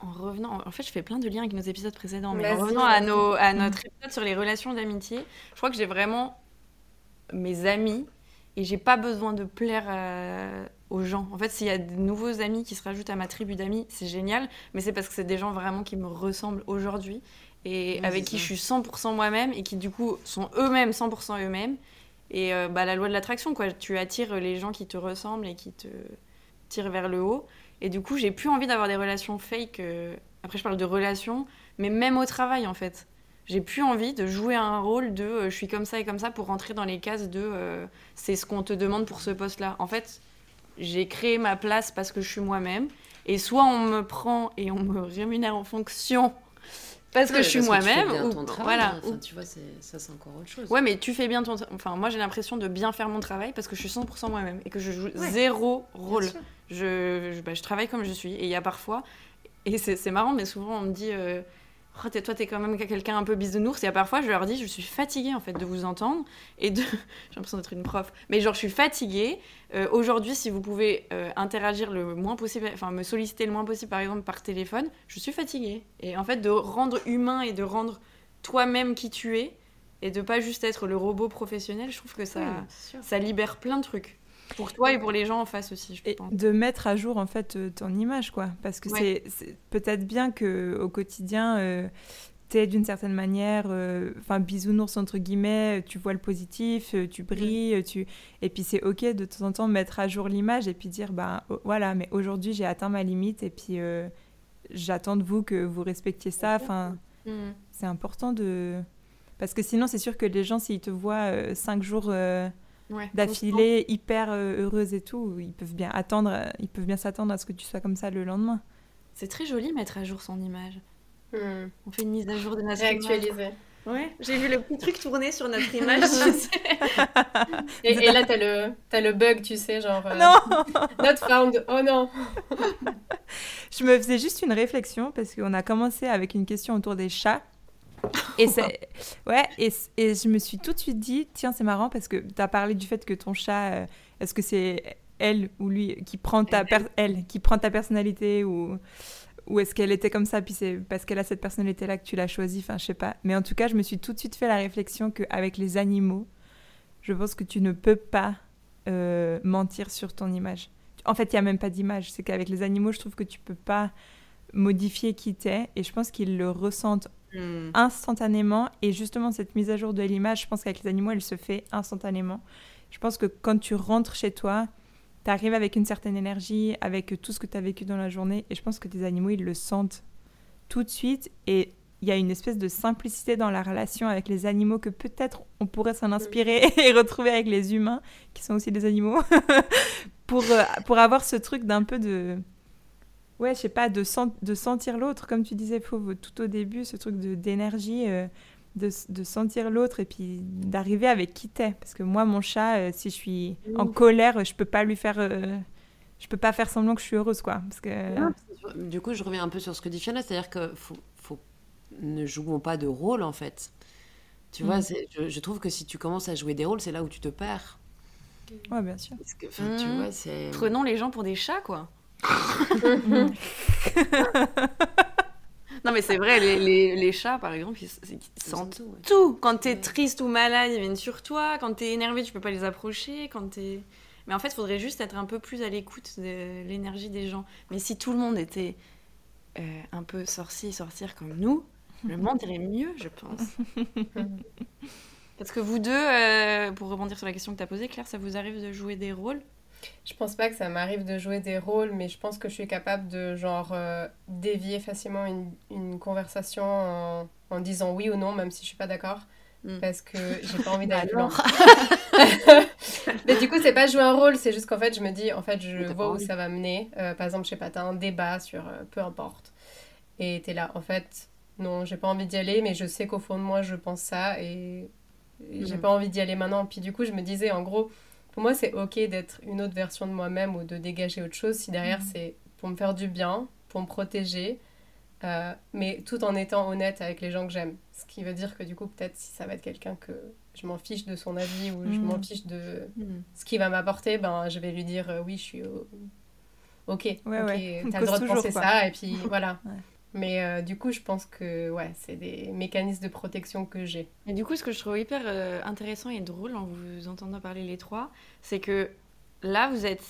En revenant, en fait, je fais plein de liens avec nos épisodes précédents, mais en revenant à, nos, à notre épisode sur les relations d'amitié, je crois que j'ai vraiment mes amis et j'ai pas besoin de plaire aux gens. En fait, s'il y a de nouveaux amis qui se rajoutent à ma tribu d'amis, c'est génial, mais c'est parce que c'est des gens vraiment qui me ressemblent aujourd'hui et avec qui je suis 100% moi-même et qui du coup sont eux-mêmes 100% eux-mêmes. Et euh, bah, la loi de l'attraction, quoi. Tu attires les gens qui te ressemblent et qui te tirent vers le haut. Et du coup, j'ai plus envie d'avoir des relations fake. Euh, après, je parle de relations, mais même au travail, en fait. J'ai plus envie de jouer un rôle de euh, je suis comme ça et comme ça pour rentrer dans les cases de c'est ce qu'on te demande pour ce poste-là. En fait, j'ai créé ma place parce que je suis moi-même. Et soit on me prend et on me rémunère en fonction parce que je suis moi-même ou voilà. tu vois ça c'est encore autre chose. Ouais mais tu fais bien ton enfin moi j'ai l'impression de bien faire mon travail parce que je suis 100% moi-même et que je joue zéro rôle. je, bah, je, travaille comme je suis et il y a parfois et c'est marrant mais souvent on me dit euh, oh, toi, t'es quand même quelqu'un un peu bisounours. Et à parfois, je leur dis, je suis fatiguée en fait de vous entendre et de. J'ai l'impression d'être une prof. Mais genre, je suis fatiguée. Euh, Aujourd'hui, si vous pouvez euh, interagir le moins possible, enfin me solliciter le moins possible, par exemple par téléphone, je suis fatiguée. Et en fait, de rendre humain et de rendre toi-même qui tu es et de pas juste être le robot professionnel, je trouve que ça, ça libère plein de trucs. Pour toi et pour les gens en face aussi, je Et pense. de mettre à jour en fait euh, ton image quoi parce que Ouais. c'est- peut-être bien que au quotidien euh, t'es d'une certaine manière euh, enfin bisounours entre guillemets tu vois le positif euh, tu brilles tu et puis c'est ok de temps en temps mettre à jour l'image et puis dire bah oh, voilà mais aujourd'hui j'ai atteint ma limite et puis euh, j'attends de vous que vous respectiez ça enfin Mm. c'est important de parce que sinon c'est sûr que les gens s'ils te voient euh, cinq jours euh, Ouais, d'affilée, hyper euh, heureuse et tout, ils peuvent bien attendre, euh, ils peuvent bien s'attendre à ce que tu sois comme ça le lendemain. C'est très joli mettre à jour son image. Hmm. On fait une mise à jour de notre image. Réactualiser. Ouais, j'ai vu le petit truc tourner sur notre image. tu sais. Et, et là, t'as le, t'as le bug, tu sais, genre. euh, Non, Not found. Oh non. je me faisais juste une réflexion parce qu'on a commencé avec une question autour des chats. Et, ouais, et, et je me suis tout de suite dit, tiens, c'est marrant parce que tu as parlé du fait que ton chat, euh, est-ce que c'est elle ou lui qui prend ta, per- elle, qui prend ta personnalité ou, ou est-ce qu'elle était comme ça, puis c'est parce qu'elle a cette personnalité-là que tu l'as choisie, enfin, je sais pas. Mais en tout cas, je me suis tout de suite fait la réflexion qu'avec les animaux, je pense que tu ne peux pas euh, mentir sur ton image. En fait, il n'y a même pas d'image. C'est qu'avec les animaux, je trouve que tu peux pas modifier qui t'es. Et je pense qu'ils le ressentent Hmm. instantanément. Et justement, cette mise à jour de l'image, je pense qu'avec les animaux, elle se fait instantanément. Je pense que quand tu rentres chez toi, tu arrives avec une certaine énergie, avec tout ce que tu as vécu dans la journée. Et je pense que tes animaux, ils le sentent tout de suite. Et il y a une espèce de simplicité dans la relation avec les animaux que peut-être on pourrait s'en inspirer et retrouver avec les humains, qui sont aussi des animaux, pour, euh, pour avoir ce truc d'un peu de... Ouais, je sais pas, de, sen- de sentir l'autre, comme tu disais, Fauve, tout au début, ce truc de- d'énergie, euh, de, de sentir l'autre et puis d'arriver avec qui t'es. Parce que moi, mon chat, euh, si je suis en colère, je peux pas lui faire... euh, je peux pas faire semblant que je suis heureuse, quoi. Parce que... Non, Du coup, je reviens un peu sur ce que dit Fiona, c'est-à-dire que faut, faut- ne jouons pas de rôle en fait. Tu vois, c'est- je, je trouve que si tu commences à jouer des rôles, c'est là où tu te perds. Ouais, bien sûr. Parce que, enfin, tu vois, c'est. Prenons les gens pour des chats, quoi. Non, mais c'est vrai, les, les- les chats, par exemple, ils, ils sentent tout, ouais. tout. Quand t'es triste ou malade, ils viennent sur toi. Quand t'es énervé, tu peux pas les approcher. Quand t'es... Mais en fait, il faudrait juste être un peu plus à l'écoute de l'énergie des gens. Mais si tout le monde était euh, un peu sorcier, sorcière comme nous, le monde irait mieux, je pense. Parce que vous deux, euh, pour rebondir sur la question que tu as posée, Claire, ça vous arrive de jouer des rôles? Je pense pas que ça m'arrive de jouer des rôles, mais je pense que je suis capable de genre euh, dévier facilement une, une conversation en, en disant oui ou non, même si je suis pas d'accord. Mm. Parce que j'ai pas envie d'aller Bah loin. mais du coup, c'est pas jouer un rôle, c'est juste qu'en fait, je me dis, en fait, je vois où ça va mener. Euh, par exemple, je sais pas, t'as un débat sur euh, peu importe. Et t'es là, en fait, non, j'ai pas envie d'y aller, mais je sais qu'au fond de moi, je pense ça et, et j'ai Mhm. pas envie d'y aller maintenant. Puis du coup, je me disais, en gros, pour moi, c'est ok d'être une autre version de moi-même ou de dégager autre chose si derrière c'est pour me faire du bien, pour me protéger, euh, mais tout en étant honnête avec les gens que j'aime. Ce qui veut dire que du coup, peut-être si ça va être quelqu'un que je m'en fiche de son avis ou je Mhm. m'en fiche de Hmm. ce qu'il va m'apporter, ben je vais lui dire euh, oui, je suis au- ok, Ouais, ok, ouais. On t'as le droit de penser quoi. ça et puis voilà. Ouais. Mais euh, du coup, je pense que ouais, c'est des mécanismes de protection que j'ai. Et du coup, ce que je trouve hyper euh, intéressant et drôle en vous entendant parler les trois, c'est que là, vous êtes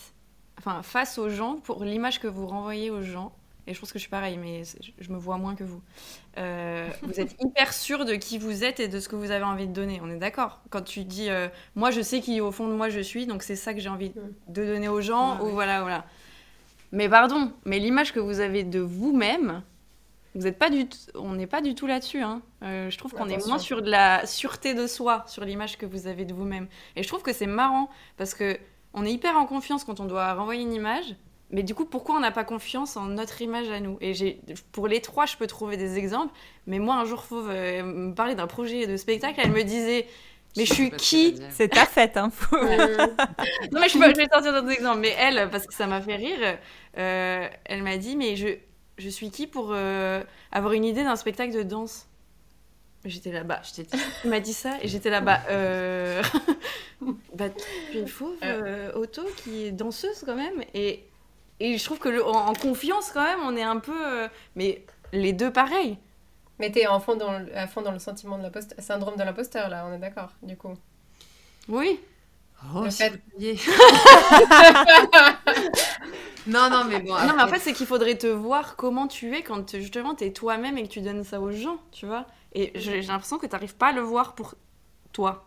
enfin, face aux gens, pour l'image que vous renvoyez aux gens, et je pense que je suis pareil, mais je me vois moins que vous. Euh, vous êtes hyper sûr de qui vous êtes et de ce que vous avez envie de donner. On est d'accord Quand tu dis, moi, je sais qui au fond de moi je suis, donc c'est ça que j'ai envie de donner aux gens, Ouais, ou ouais. voilà, voilà. Mais pardon, mais l'image que vous avez de vous-même, vous êtes pas du t- on n'est pas du tout là-dessus. Hein. Euh, je trouve qu'on est moins sur de la sûreté de soi, sur l'image que vous avez de vous-même. Et je trouve que c'est marrant parce que on est hyper en confiance quand on doit renvoyer une image. Mais du coup, pourquoi on n'a pas confiance en notre image à nous? Et j'ai, pour les trois, je peux trouver des exemples. Mais moi, un jour, Fauve euh, me parlait d'un projet de spectacle. Elle me disait, mais je suis qui? C'est ta fête, hein. faut- non, mais je, peux- je vais sortir d'autres exemples. Mais elle, parce que ça m'a fait rire, euh, elle m'a dit, mais je, je suis qui pour euh, avoir une idée d'un spectacle de danse? J'étais là-bas. Il m'a dit ça et j'étais là-bas. Euh... bah, tu es une fauve euh, auto qui est danseuse quand même. Et, et je trouve que le, en, confiance quand même, on est un peu. euh, mais les deux pareil. Mais t'es en fond dans le- à fond dans le sentiment de l'imposteur, syndrome de l'imposteur là, on est d'accord, du coup. Oui. Oh, Le fait-. non, non, mais bon. Non, mais en fait, c'est qu'il faudrait te voir comment tu es quand justement tu es toi-même et que tu donnes ça aux gens, tu vois. Et j'ai l'impression que tu n'arrives pas à le voir pour toi,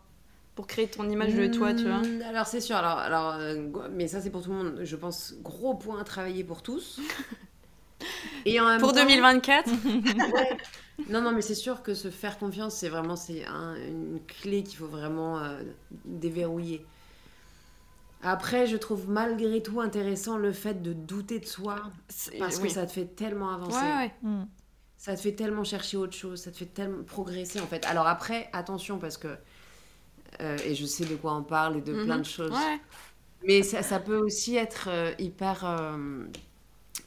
pour créer ton image de toi, tu vois. Hmm, Alors c'est sûr, alors, alors, euh, mais ça c'est pour tout le monde, je pense, gros point à travailler pour tous. Et en même Pour temps- 2024, Non, non, mais c'est sûr que se faire confiance, c'est vraiment c'est un- une clé qu'il faut vraiment euh, déverrouiller. Après, je trouve malgré tout intéressant le fait de douter de soi, parce que oui. ça te fait tellement avancer. Ouais, ouais. Mm. Ça te fait tellement chercher autre chose, ça te fait tellement progresser en fait. Alors après, attention parce que, euh, et je sais de quoi on parle et de Mhm. plein de choses, Ouais. mais ça, ça peut aussi être euh, hyper euh,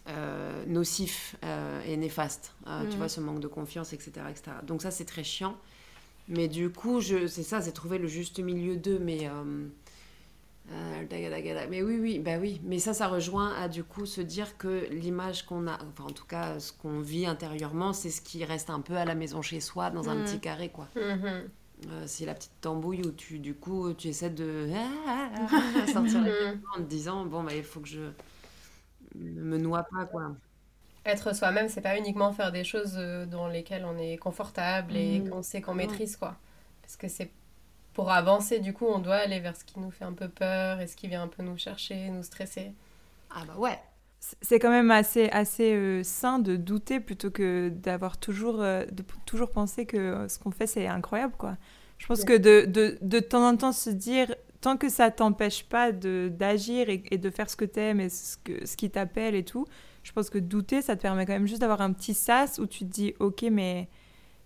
euh, nocif euh, et néfaste, euh, tu Mhm. vois, ce manque de confiance, etc. etc. Donc ça, c'est très chiant. Mais du coup, je, c'est ça, c'est trouver le juste milieu d'eux, mais... euh, mais oui, oui, bah oui. Mais ça, ça rejoint à du coup se dire que l'image qu'on a, enfin en tout cas ce qu'on vit intérieurement, c'est ce qui reste un peu à la maison chez soi, dans un Mhm. petit carré, quoi. Mhm. Euh, c'est la petite tambouille où tu, du coup, tu essaies de sortir la Mhm. en te disant bon bah il faut que je ne me noie pas quoi Être soi-même, c'est pas uniquement faire des choses euh, dans lesquelles on est confortable et qu'on sait qu'on maîtrise, quoi. Parce que c'est pour avancer, du coup, on doit aller vers ce qui nous fait un peu peur et ce qui vient un peu nous chercher, nous stresser. ah bah ouais C'est- quand même assez, assez euh, sain de douter plutôt que d'avoir toujours, euh, de toujours penser que euh, ce qu'on fait, c'est incroyable, quoi. Je pense que de, de, de temps en temps se dire, tant que ça t'empêche pas de- d'agir et, et de faire ce que t'aimes et ce, que, ce qui t'appelle et tout, je pense que douter, ça te permet quand même juste d'avoir un petit sas où tu te dis, ok, mais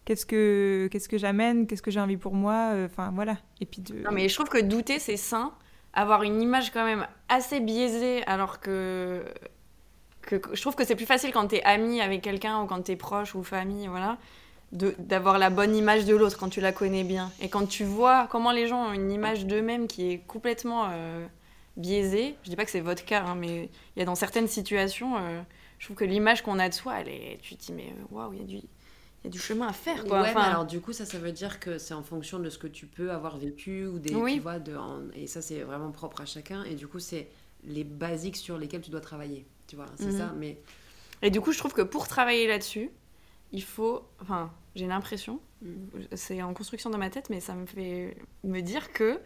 qu'est-ce que, qu'est-ce que j'amène, qu'est-ce que j'ai envie pour moi, euh, enfin voilà. Et puis de... Non, mais je trouve que douter, c'est sain. Avoir une image quand même assez biaisée, alors que. que je trouve que c'est plus facile quand t'es ami avec quelqu'un ou quand t'es proche ou famille, voilà, d'avoir la bonne image de l'autre quand tu la connais bien. Et quand tu vois comment les gens ont une image d'eux-mêmes qui est complètement euh, biaisée, je dis pas que c'est votre cas, hein, mais il y a dans certaines situations, euh, je trouve que l'image qu'on a de soi, elle est, tu te dis, mais waouh, il y a du. Y a du chemin à faire, quoi. ouais Enfin, mais alors du coup ça ça veut dire que c'est en fonction de ce que tu peux avoir vécu ou des Oui. tu vois de en- et ça c'est vraiment propre à chacun et du coup c'est les basiques sur lesquels tu dois travailler tu vois c'est Mhm. ça mais Et du coup, je trouve que pour travailler là-dessus, il faut. Enfin, j'ai l'impression, c'est en construction dans ma tête, mais ça me fait me dire que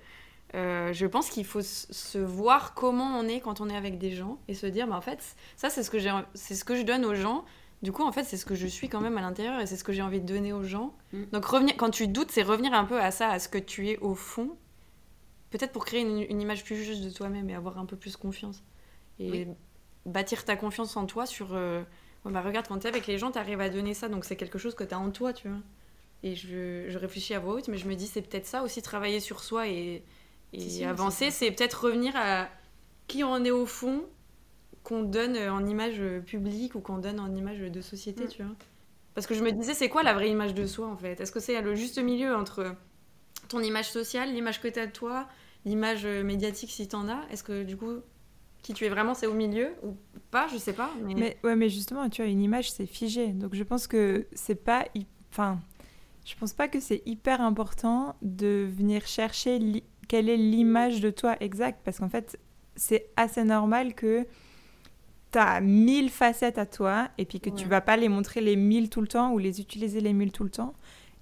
euh, je pense qu'il faut se voir comment on est quand on est avec des gens et se dire, bah, en fait, ça, c'est ce, que c'est ce que je donne aux gens. Du coup, en fait, c'est ce que je suis quand même à l'intérieur et c'est ce que j'ai envie de donner aux gens. Mm. Donc, revenir, quand tu doutes, c'est revenir un peu à ça, à ce que tu es au fond. Peut-être pour créer une, une image plus juste de toi-même et avoir un peu plus confiance. Et Oui. bâtir ta confiance en toi sur. euh, Ouais, bah regarde, quand t'es avec les gens, t'arrives à donner ça, donc c'est quelque chose que t'as en toi, tu vois. Et je, je réfléchis à voix haute, mais je me dis, c'est peut-être ça aussi, travailler sur soi et, et Si, avancer, c'est peut-être revenir à qui on est au fond, qu'on donne en image publique ou qu'on donne en image de société, Mm. tu vois. Parce que je me disais, c'est quoi la vraie image de soi, en fait? Est-ce que c'est le juste milieu entre ton image sociale, l'image que t'as de toi, l'image médiatique si t'en as? Est-ce que, du coup, qui tu es vraiment, c'est au milieu ou pas? Je sais pas. Mais... Mais ouais, mais justement, tu vois, une image c'est figé. Donc je pense que c'est pas, enfin, je pense pas que c'est hyper important de venir chercher quelle est l'image de toi exacte, parce qu'en fait, c'est assez normal que tu as mille facettes à toi et puis que tu Ouais. vas pas les montrer les mille tout le temps ou les utiliser les mille tout le temps.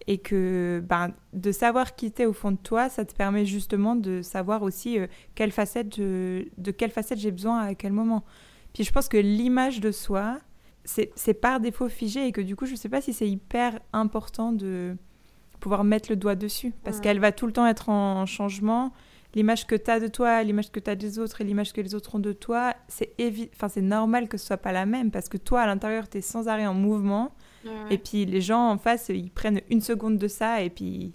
Et que ben, de savoir qui t'es au fond de toi, ça te permet justement de savoir aussi euh, quelle facette je- de quelle facette j'ai besoin à quel moment. Puis je pense que l'image de soi, c'est c'est par défaut figé et que du coup, je sais pas si c'est hyper important de pouvoir mettre le doigt dessus parce Ouais. qu'elle va tout le temps être en changement. L'image que tu as de toi, l'image que tu as des autres et l'image que les autres ont de toi, c'est évi- enfin, c'est normal que ce soit pas la même parce que toi, à l'intérieur, tu es sans arrêt en mouvement. Ouais, ouais. Et puis les gens en face, ils prennent une seconde de ça et puis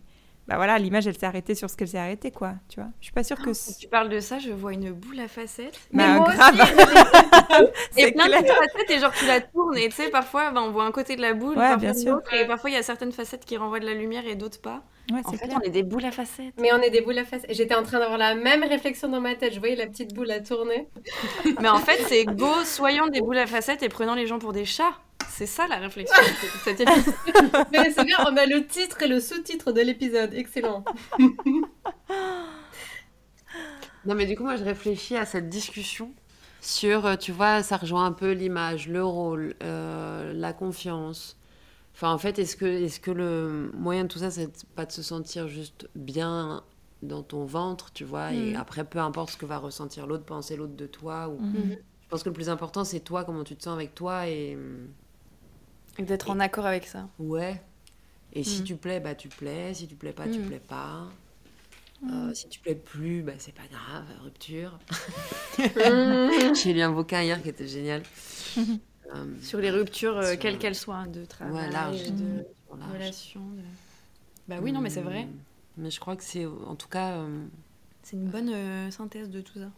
bah voilà, l'image, elle s'est arrêtée sur ce qu'elle s'est arrêtée, quoi. Tu vois Je suis pas sûre que. Quand tu parles de ça, je vois une boule à facettes. Bah, moi grave. Et plein de clair. petites facettes, et genre tu la tournes, et tu sais, parfois bah, on voit un côté de la boule, Ouais, parfois bien sûr. l'autre, et parfois il y a certaines facettes qui renvoient de la lumière et d'autres pas. Ouais, En fait, clair. on est des boules à facettes. Mais on est des boules à face. Et j'étais en train d'avoir la même réflexion dans ma tête. Je voyais la petite boule à tourner. Mais en fait, c'est go, soyons des boules à facettes et prenons les gens pour des chats. C'est ça la réflexion. de cet épisode. Mais c'est bien, on a le titre et le sous-titre de l'épisode. Excellent. Non, mais du coup, moi, je réfléchis à cette discussion sur, euh, tu vois, ça rejoint un peu l'image, le rôle, euh, la confiance. Enfin, en fait, est-ce que, est que le moyen de tout ça, c'est pas de se sentir juste bien dans ton ventre, tu vois, et Mhm. après, peu importe ce que va ressentir l'autre, penser l'autre de toi. Ou... Mhm. Je pense que le plus important, c'est toi, comment tu te sens avec toi, et Et D'être en accord avec ça. ouais. Et si Mhm. tu plais, bah tu plais. Si tu plais pas, tu Mhm. plais pas. Euh, si tu plais plus, bah c'est pas grave, rupture. J'ai lu un bouquin hier qui était génial. Euh, Sur les ruptures, euh, Sur- quelles qu'elles soient, hein, de travail, Ouais, large. de relations. de- Bah oui, non, mais c'est vrai. Hum, Mais je crois que c'est, en tout cas, euh, C'est une bonne euh, synthèse de tout ça.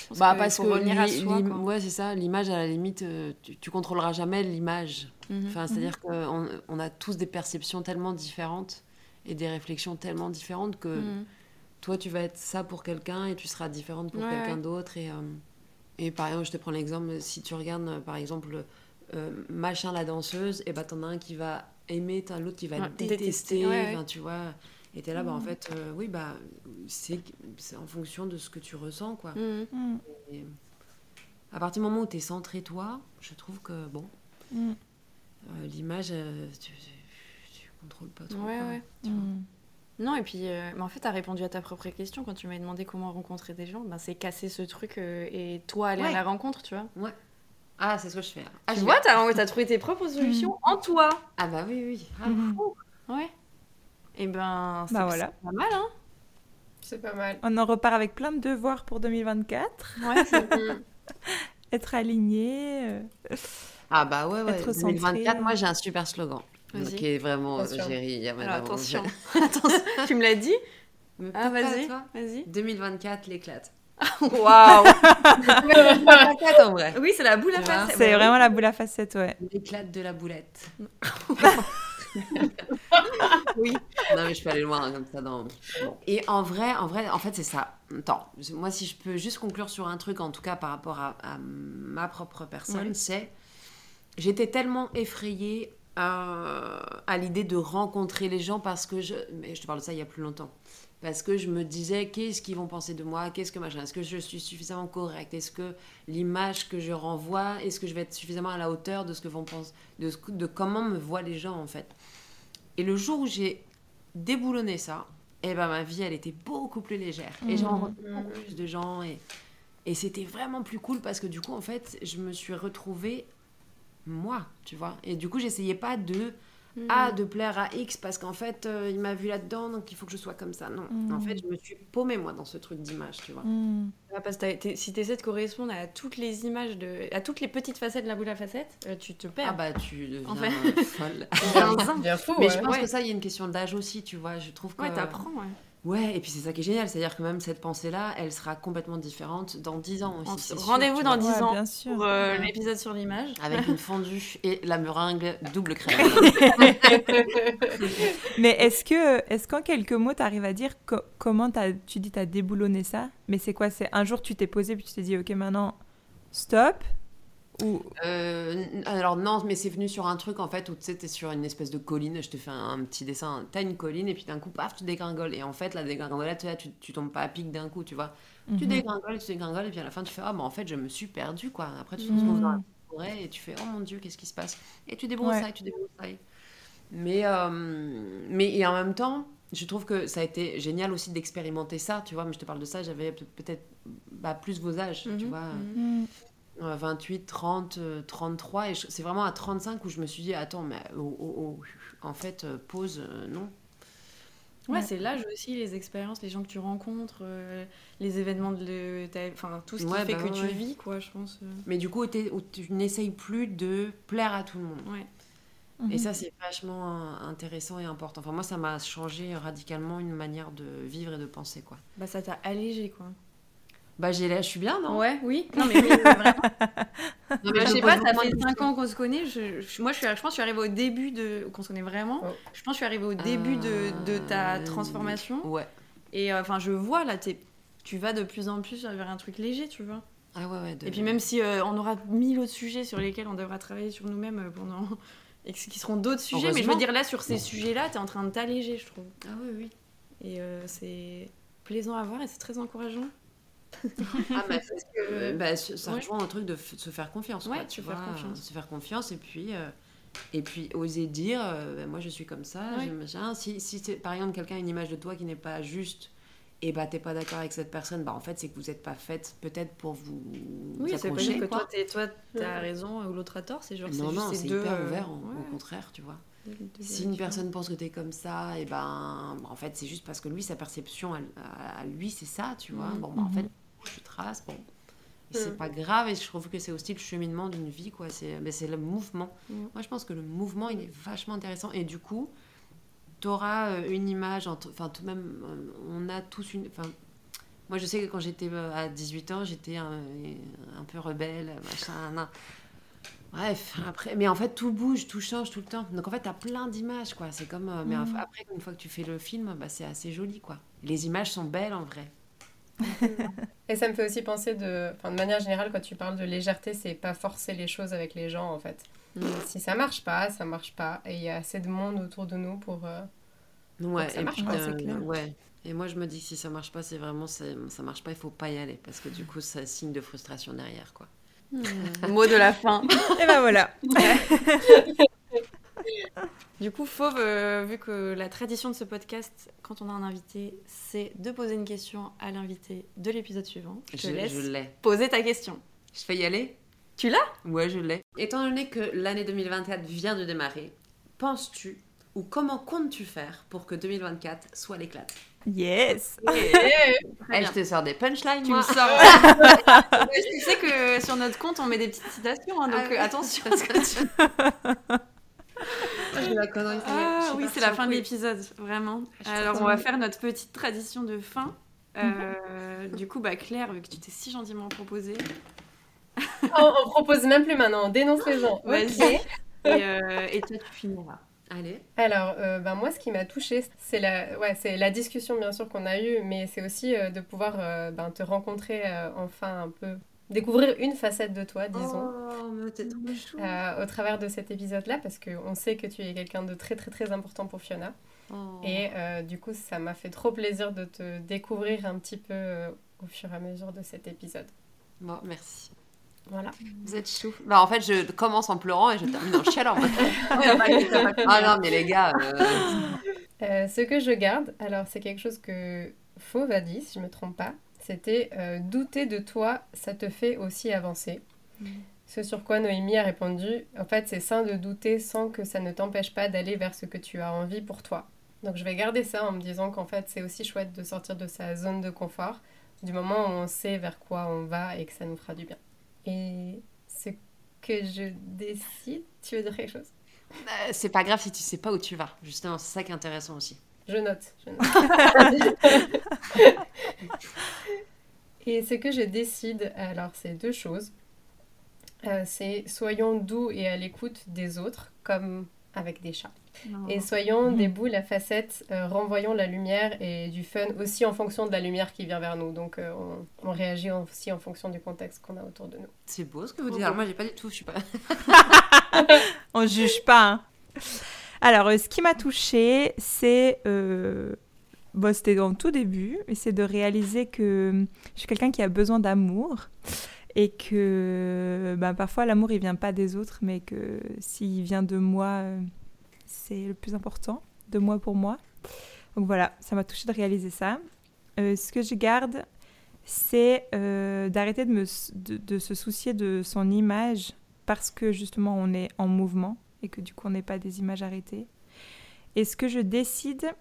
Je pense bah parce faut que revenir à l'i- soi. l'im- quoi. ouais, c'est ça. L'image, à la limite, tu, tu contrôleras jamais l'image. Mhm. Enfin, c'est-à-dire qu'on on a tous des perceptions tellement différentes et des réflexions tellement différentes que Mhm. toi, tu vas être ça pour quelqu'un et tu seras différente pour Ouais, quelqu'un ouais. d'autre. Et, euh, et par exemple, je te prends l'exemple, si tu regardes, euh, par exemple, euh, machin la danseuse, et bah t'en as un qui va aimer, t'as l'autre qui va Ouais, détester. détester, ouais, ouais. enfin, tu vois. Et t'es là, bah en fait, euh, oui, bah c'est en fonction de ce que tu ressens, quoi. Et à partir du moment où t'es centré toi, je trouve que, bon, euh, l'image, tu, tu, tu contrôles pas trop. Ouais, quoi. ouais. Tu vois. Non, et puis, euh, mais en fait, tu as répondu à ta propre question quand tu m'as demandé comment rencontrer des gens. Ben, c'est casser ce truc euh, et toi aller à Ouais. la rencontre, tu vois. Ah, c'est ce que je fais. Ah, tu je vois, t'as as trouvé tes propres solutions en toi. Ah bah oui, oui. Ah, Mhm. Ouais. Et ben, c'est Bah voilà. c'est pas mal, hein. C'est pas mal. On en repart avec plein de devoirs pour 2024. Ouais, c'est- Mmh. Être aligné. euh, Ah bah ouais, ouais. Être 2024, centré. moi j'ai un super slogan. Vas-y. Qui est vraiment euh, j'ai ri, il y a Alors attention. Tu me l'as dit Ah, vas-y. toi. Vas-y. 2024 l'éclate. Waouh L'éclate en vrai. Oui, c'est la boule à Tu vois, face. C'est vraiment la boule à facettes, ouais. L'éclate de la boulette. Oui. Non mais je peux aller loin hein, comme ça dans. Bon. Et en vrai, en vrai, en fait c'est ça. Attends, moi si je peux juste conclure sur un truc en tout cas par rapport à, à ma propre personne, Ouais. c'est j'étais tellement effrayée à l'idée de rencontrer les gens parce que je, mais je te parle de ça il y a plus longtemps. Parce que je me disais, qu'est-ce qu'ils vont penser de moi? Qu'est-ce que machin? Est-ce que je suis suffisamment correcte? Est-ce que l'image que je renvoie, est-ce que je vais être suffisamment à la hauteur de ce que vont penser, de, ce- de comment me voient les gens en fait? Et le jour où j'ai déboulonné ça, eh ben ma vie elle était beaucoup plus légère. Et j'ai Mhm. rencontré beaucoup plus de gens et, et c'était vraiment plus cool parce que du coup en fait je me suis retrouvée moi, tu vois. Et du coup j'essayais pas de Mm. ah, de plaire à X parce qu'en fait, euh, il m'a vu là-dedans, donc il faut que je sois comme ça. Non, Mm. en fait, je me suis paumée, moi, dans ce truc d'image, tu vois. Mhm. Ah, parce que si tu essaies de correspondre à toutes les images, de, à toutes les petites facettes de la boule à facettes, euh, tu te perds. Ah bah, tu deviens En fait. folle. Fou, Mais ouais. je pense Ouais. que ça, il y a une question d'âge aussi, tu vois. Je trouve que... Ouais, t'apprends, ouais. Ouais, et puis c'est ça qui est génial, c'est-à-dire que même cette pensée-là, elle sera complètement différente dans 10 ans aussi. Rendez-vous tu dans vois. 10 Ouais, ans bien sûr. pour euh, Ouais. l'épisode sur l'image. Avec une fondue et la meringue double crème. Mais est-ce que, est-ce qu'en quelques mots, tu arrives à dire co- comment t'as- tu dis t'as déboulonné ça? Mais c'est quoi? C'est un jour tu t'es posé puis tu t'es dit ok maintenant stop ou Euh, alors non, mais c'est venu sur un truc en fait où tu sais, t'es sur une espèce de colline, je te fais un, un petit dessin, t'as une colline et puis d'un coup, paf, tu dégringoles. Et en fait, la dégringolade, tu, tu tombes pas à pic d'un coup, tu vois. Tu Mhm. dégringoles, tu dégringoles et puis à la fin, tu fais, ah, bah en fait, je me suis perdue, quoi. Après, tu te Mhm. retrouves dans la forêt et tu fais, oh mon dieu, qu'est-ce qui se passe? Et tu débroussailles, Ouais. tu débroussailles. Mais, euh, mais et en même temps, je trouve que ça a été génial aussi d'expérimenter ça, tu vois. Mais je te parle de ça, j'avais peut- peut-être bah, plus vos âges, tu Mhm, vois. Mhm. Mhm. Euh, 28, 30, euh, 33. Et c'est vraiment à 35 où je me suis dit, attends, mais oh, oh, oh, en fait, euh, pause, euh, non. Ouais, Ouais. c'est l'âge aussi, les expériences, les gens que tu rencontres, euh, les événements de ta... Enfin, tout ce qui Ouais, fait bah que ouais, tu vis, quoi, je pense. euh. Mais du coup, tu n'essayes plus de plaire à tout le monde. Ouais. Et ça, c'est vachement intéressant et important. Enfin, moi, ça m'a changé radicalement une manière de vivre et de penser, quoi. Bah, ça t'a allégé, quoi. Bah, j'ai je suis bien, non? Ouais, oui. Non, mais, vraiment. non, mais je sais pas, ça fait 5 ans qu'on se connaît. Je, moi, je, suis, je pense que je suis arrivée au début de. qu'on se connaît vraiment. Oh. Je pense que je suis arrivée au début de, de, ta euh, transformation. Ouais. Et euh, enfin, je vois, là, es, tu vas de plus en plus vers un truc léger, tu vois. Ah ouais, ouais. Et puis, même si euh, on aura mille autres sujets sur lesquels on devra travailler sur nous-mêmes pendant. et qui seront d'autres sujets, mais je veux dire, là, sur ces sujets-là, tu es en train de t'alléger, je trouve. Ah oui, oui. Et c'est plaisant à voir et c'est très encourageant ah, bah, que, bah, ça rejoint un truc de se faire confiance. Ouais, tu vois, faire confiance. Se faire confiance et puis, euh, et puis oser dire euh, bah, moi je suis comme ça, Si, si par exemple quelqu'un a une image de toi qui n'est pas juste et bah t'es pas d'accord avec cette personne, bah en fait c'est que vous n'êtes pas faite peut-être pour vous. Oui, c'est pas que toi, toi t'as raison ou l'autre a tort, c'est genre non non c'est hyper euh, ouvert au contraire tu vois. Si une personne pense que tu es comme ça, et ben en fait c'est juste parce que lui sa perception à, lui c'est ça, tu vois. Mm. Bon bah, en fait je trace, bon. C'est mm. pas grave et je trouve que c'est aussi le cheminement d'une vie, quoi. C'est le mouvement. Mm. Moi, je pense que le mouvement, il est vachement intéressant. Et du coup, tu auras euh, une image, enfin, tout même, euh, on a tous une. Enfin, moi, je sais que quand j'étais euh, à 18 ans, j'étais un, un, peu rebelle, machin. Bref, après, mais en fait, tout bouge, tout change tout le temps. Donc, en fait, tu as plein d'images, quoi. C'est comme. Mais mm. après, une fois que tu fais le film, bah, c'est assez joli, quoi. Les images sont belles en vrai. Et ça me fait aussi penser de, enfin, de manière générale, quand tu parles de légèreté, c'est pas forcer les choses avec les gens en fait. Mm. Si ça marche pas, ça marche pas. Et il y a assez de monde autour de nous pour. Euh, ouais, ça marche pas, c'est clair. Ouais. Et moi, je me dis que si ça marche pas, c'est vraiment ça, ça marche pas, il faut pas y aller parce que du coup, ça signe de frustration derrière quoi. Mm. Mot de la fin. Et ben voilà. Du coup, Fauve, euh, vu que la tradition de ce podcast, quand on a un invité, c'est de poser une question à l'invité de l'épisode suivant. Je, te laisse poser ta question. Je fais y aller Tu l'as? Ouais, je l'ai. Étant donné que l'année 2024 vient de démarrer, penses-tu ou comment comptes-tu faire pour que 2024 soit l'éclat Yes Je te sors des punchlines, tu me sors. tu sais que sur notre compte, on met des petites citations, hein, donc ah euh, attention. Ah oui, c'est la fin de l'épisode, vraiment. Alors, on va faire notre petite tradition de fin. Euh, du coup, bah, Claire, vu que tu t'es si gentiment proposée. on, on, propose même plus maintenant, on dénonce les gens. Vas-y. Euh, et, toi, tu finiras. Allez. Alors, euh, ben moi, ce qui m'a touchée, c'est la, ouais, c'est la discussion, bien sûr, qu'on a eue, mais c'est aussi de pouvoir ben, te rencontrer enfin un peu découvrir une facette de toi, disons, oh, euh, au travers de cet épisode-là, parce qu'on sait que tu es quelqu'un de très très très important pour Fiona. Oh. Et euh, du coup, ça m'a fait trop plaisir de te découvrir un petit peu euh, au fur et à mesure de cet épisode. Bon, merci. Voilà. Vous êtes chou. Bah, en fait, je commence en pleurant et je termine en chialant. ah non, mais les gars. ce que je garde, alors c'est quelque chose que Fauve a dit, si je ne me trompe pas, c'était euh, douter de toi, ça te fait aussi avancer. Mm. Ce sur quoi Noémie a répondu, en fait, c'est sain de douter sans que ça ne t'empêche pas d'aller vers ce que tu as envie pour toi. Donc je vais garder ça en me disant qu'en fait, c'est aussi chouette de sortir de sa zone de confort du moment où on sait vers quoi on va et que ça nous fera du bien. Et ce que je décide, tu veux dire quelque chose? Euh, C'est pas grave si tu sais pas où tu vas. Justement, c'est ça qui est intéressant aussi. Je note. Je note. et ce que je décide, alors c'est deux choses. Euh, c'est soyons doux et à l'écoute des autres, comme avec des chats. Et soyons des boules à facettes, euh, renvoyons la lumière et du fun aussi en fonction de la lumière qui vient vers nous. Donc euh, on, réagit aussi en fonction du contexte qu'on a autour de nous. C'est beau ce que vous dites. Alors moi j'ai pas du tout, je suis pas. on juge pas. Hein. Alors, euh, ce qui m'a touchée, c'est. Euh, bon, c'était dans tout début, et c'est de réaliser que je suis quelqu'un qui a besoin d'amour et que bah, parfois l'amour il vient pas des autres, mais que s'il vient de moi, euh, c'est le plus important, de moi pour moi. Donc voilà, ça m'a touché de réaliser ça. ce que je garde, c'est d'arrêter de, de, se soucier de son image parce que justement on est en mouvement et que du coup on n'est pas des images arrêtées. Et ce que je décide,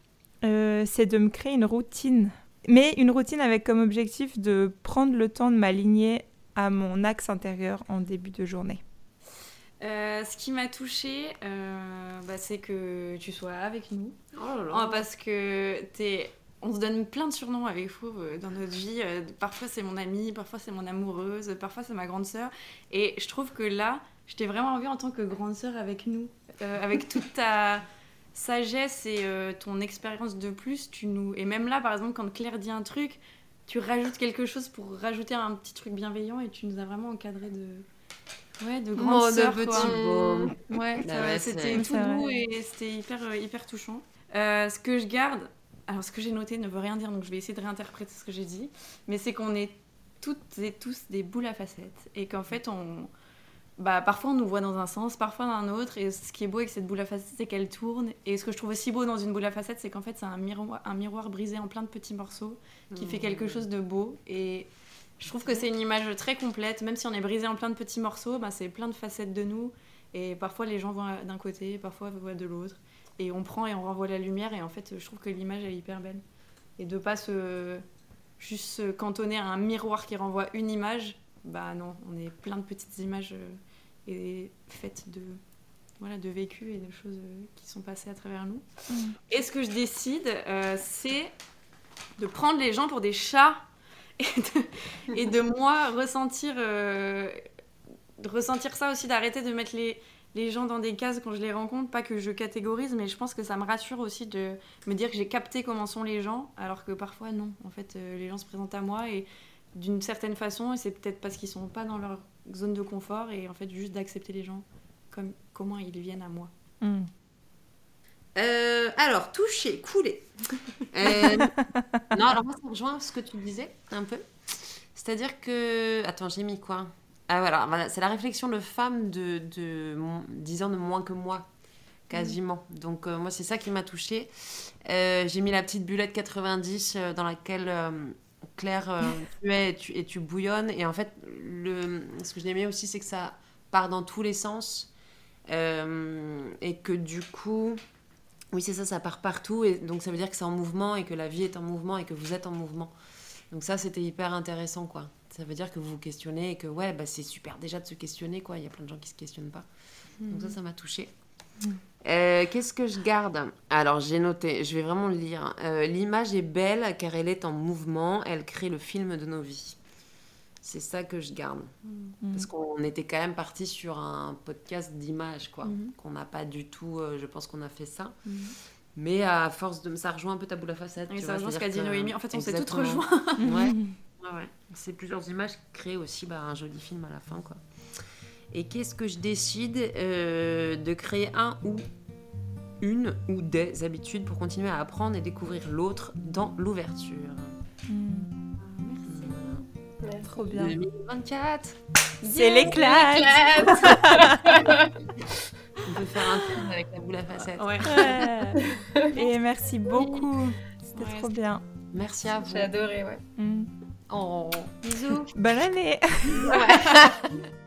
euh, c'est de me créer une routine, mais une routine avec comme objectif de prendre le temps de m'aligner à mon axe intérieur en début de journée. Euh, ce qui m'a touchée, euh, bah, c'est que tu sois avec nous. Oh là là. Oh, parce que t'es... on se donne plein de surnoms avec Fauve dans notre vie. Parfois c'est mon amie, parfois c'est mon amoureuse, parfois c'est ma grande sœur. Et je trouve que là, je t'ai vraiment envie en tant que grande sœur avec nous. Euh, avec toute ta sagesse et euh, ton expérience de plus. Tu nous... Et même là, par exemple, quand Claire dit un truc, tu rajoutes quelque chose pour rajouter un petit truc bienveillant et tu nous as vraiment encadré de... Ouais, de grande Oh, de sœur, petit quoi. beau. Ouais, Bah ça- ouais, c'était tout doux et c'était hyper, euh, hyper touchant. Euh, ce que je garde, alors ce que j'ai noté ne veut rien dire, donc je vais essayer de réinterpréter ce que j'ai dit, mais c'est qu'on est toutes et tous des boules à facettes et qu'en fait on... Bah, parfois on nous voit dans un sens, parfois dans un autre, et ce qui est beau avec cette boule à facettes, c'est qu'elle tourne. Et ce que je trouve aussi beau dans une boule à facettes, c'est qu'en fait c'est un miroir, un miroir brisé en plein de petits morceaux qui fait quelque chose de beau. Et je trouve que c'est une image très complète, même si on est brisé en plein de petits morceaux, bah, c'est plein de facettes de nous. Et parfois les gens voient d'un côté, parfois voient de l'autre. Et on prend et on renvoie la lumière. Et en fait, je trouve que l'image elle est hyper belle. Et de pas se juste se cantonner à un miroir qui renvoie une image, bah non, on est plein de petites images euh, et faites de voilà de vécu et de choses euh, qui sont passées à travers nous. Mm. Et ce que je décide, euh, c'est de prendre les gens pour des chats et de, et de moi ressentir, euh, de ressentir ça aussi, d'arrêter de mettre les, les gens dans des cases quand je les rencontre. Pas que je catégorise, mais je pense que ça me rassure aussi de me dire que j'ai capté comment sont les gens, alors que parfois non. En fait, les gens se présentent à moi et d'une certaine façon, et c'est peut-être parce qu'ils sont pas dans leur zone de confort, et en fait, juste d'accepter les gens comme comment ils viennent à moi. Mm. Euh, alors, toucher, couler. Euh, non, alors moi, ça rejoint ce que tu disais un peu. C'est-à-dire que. Attends, j'ai mis quoi? Ah voilà, voilà, c'est la réflexion de femme de, de 10 ans de moins que moi, quasiment. Donc, euh, moi, c'est ça qui m'a touchée. Euh, j'ai mis la petite bullette 90 euh, dans laquelle. Claire, euh, tu es et tu, et tu bouillonnes. Et en fait, le, ce que j'ai aimé aussi, c'est que ça part dans tous les sens. Euh, et que du coup, oui, c'est ça, ça part partout. Et donc, ça veut dire que c'est en mouvement et que la vie est en mouvement et que vous êtes en mouvement. Donc, ça, c'était hyper intéressant, quoi. Ça veut dire que vous vous questionnez et que, ouais, bah, c'est super déjà de se questionner, quoi. Il y a plein de gens qui se questionnent pas. Donc, ça, ça m'a touchée. Euh, Qu'est-ce que je garde? Alors, j'ai noté, je vais vraiment le lire. Euh, L'image est belle car elle est en mouvement, elle crée le film de nos vies. C'est ça que je garde. Mm. Parce qu'on était quand même parti sur un podcast d'images, quoi. Mhm. Qu'on n'a pas du tout, euh, je pense qu'on a fait ça. Mhm. Mais à force de. Ça rejoint un peu ta boule à facettes. Et tu ça rejoint ce qu'a dit Noémie. En fait, on s'est toutes rejoints. Ouais. Ouais, ouais. Ces plusieurs images créent aussi bah, un joli film à la fin, quoi. Et qu'est-ce que je décide Euh, De créer un ou une ou des habitudes pour continuer à apprendre et découvrir l'autre dans l'ouverture. Mm. Merci. Trop bien. 2024 C'est l'éclat. On peut faire un film avec la boule à facettes. Ouais. Ouais. Et merci beaucoup. C'était Ouais, trop bien. Merci à vous. J'ai adoré, ouais. Mm. Oh. Bisous. Bonne année. Ouais.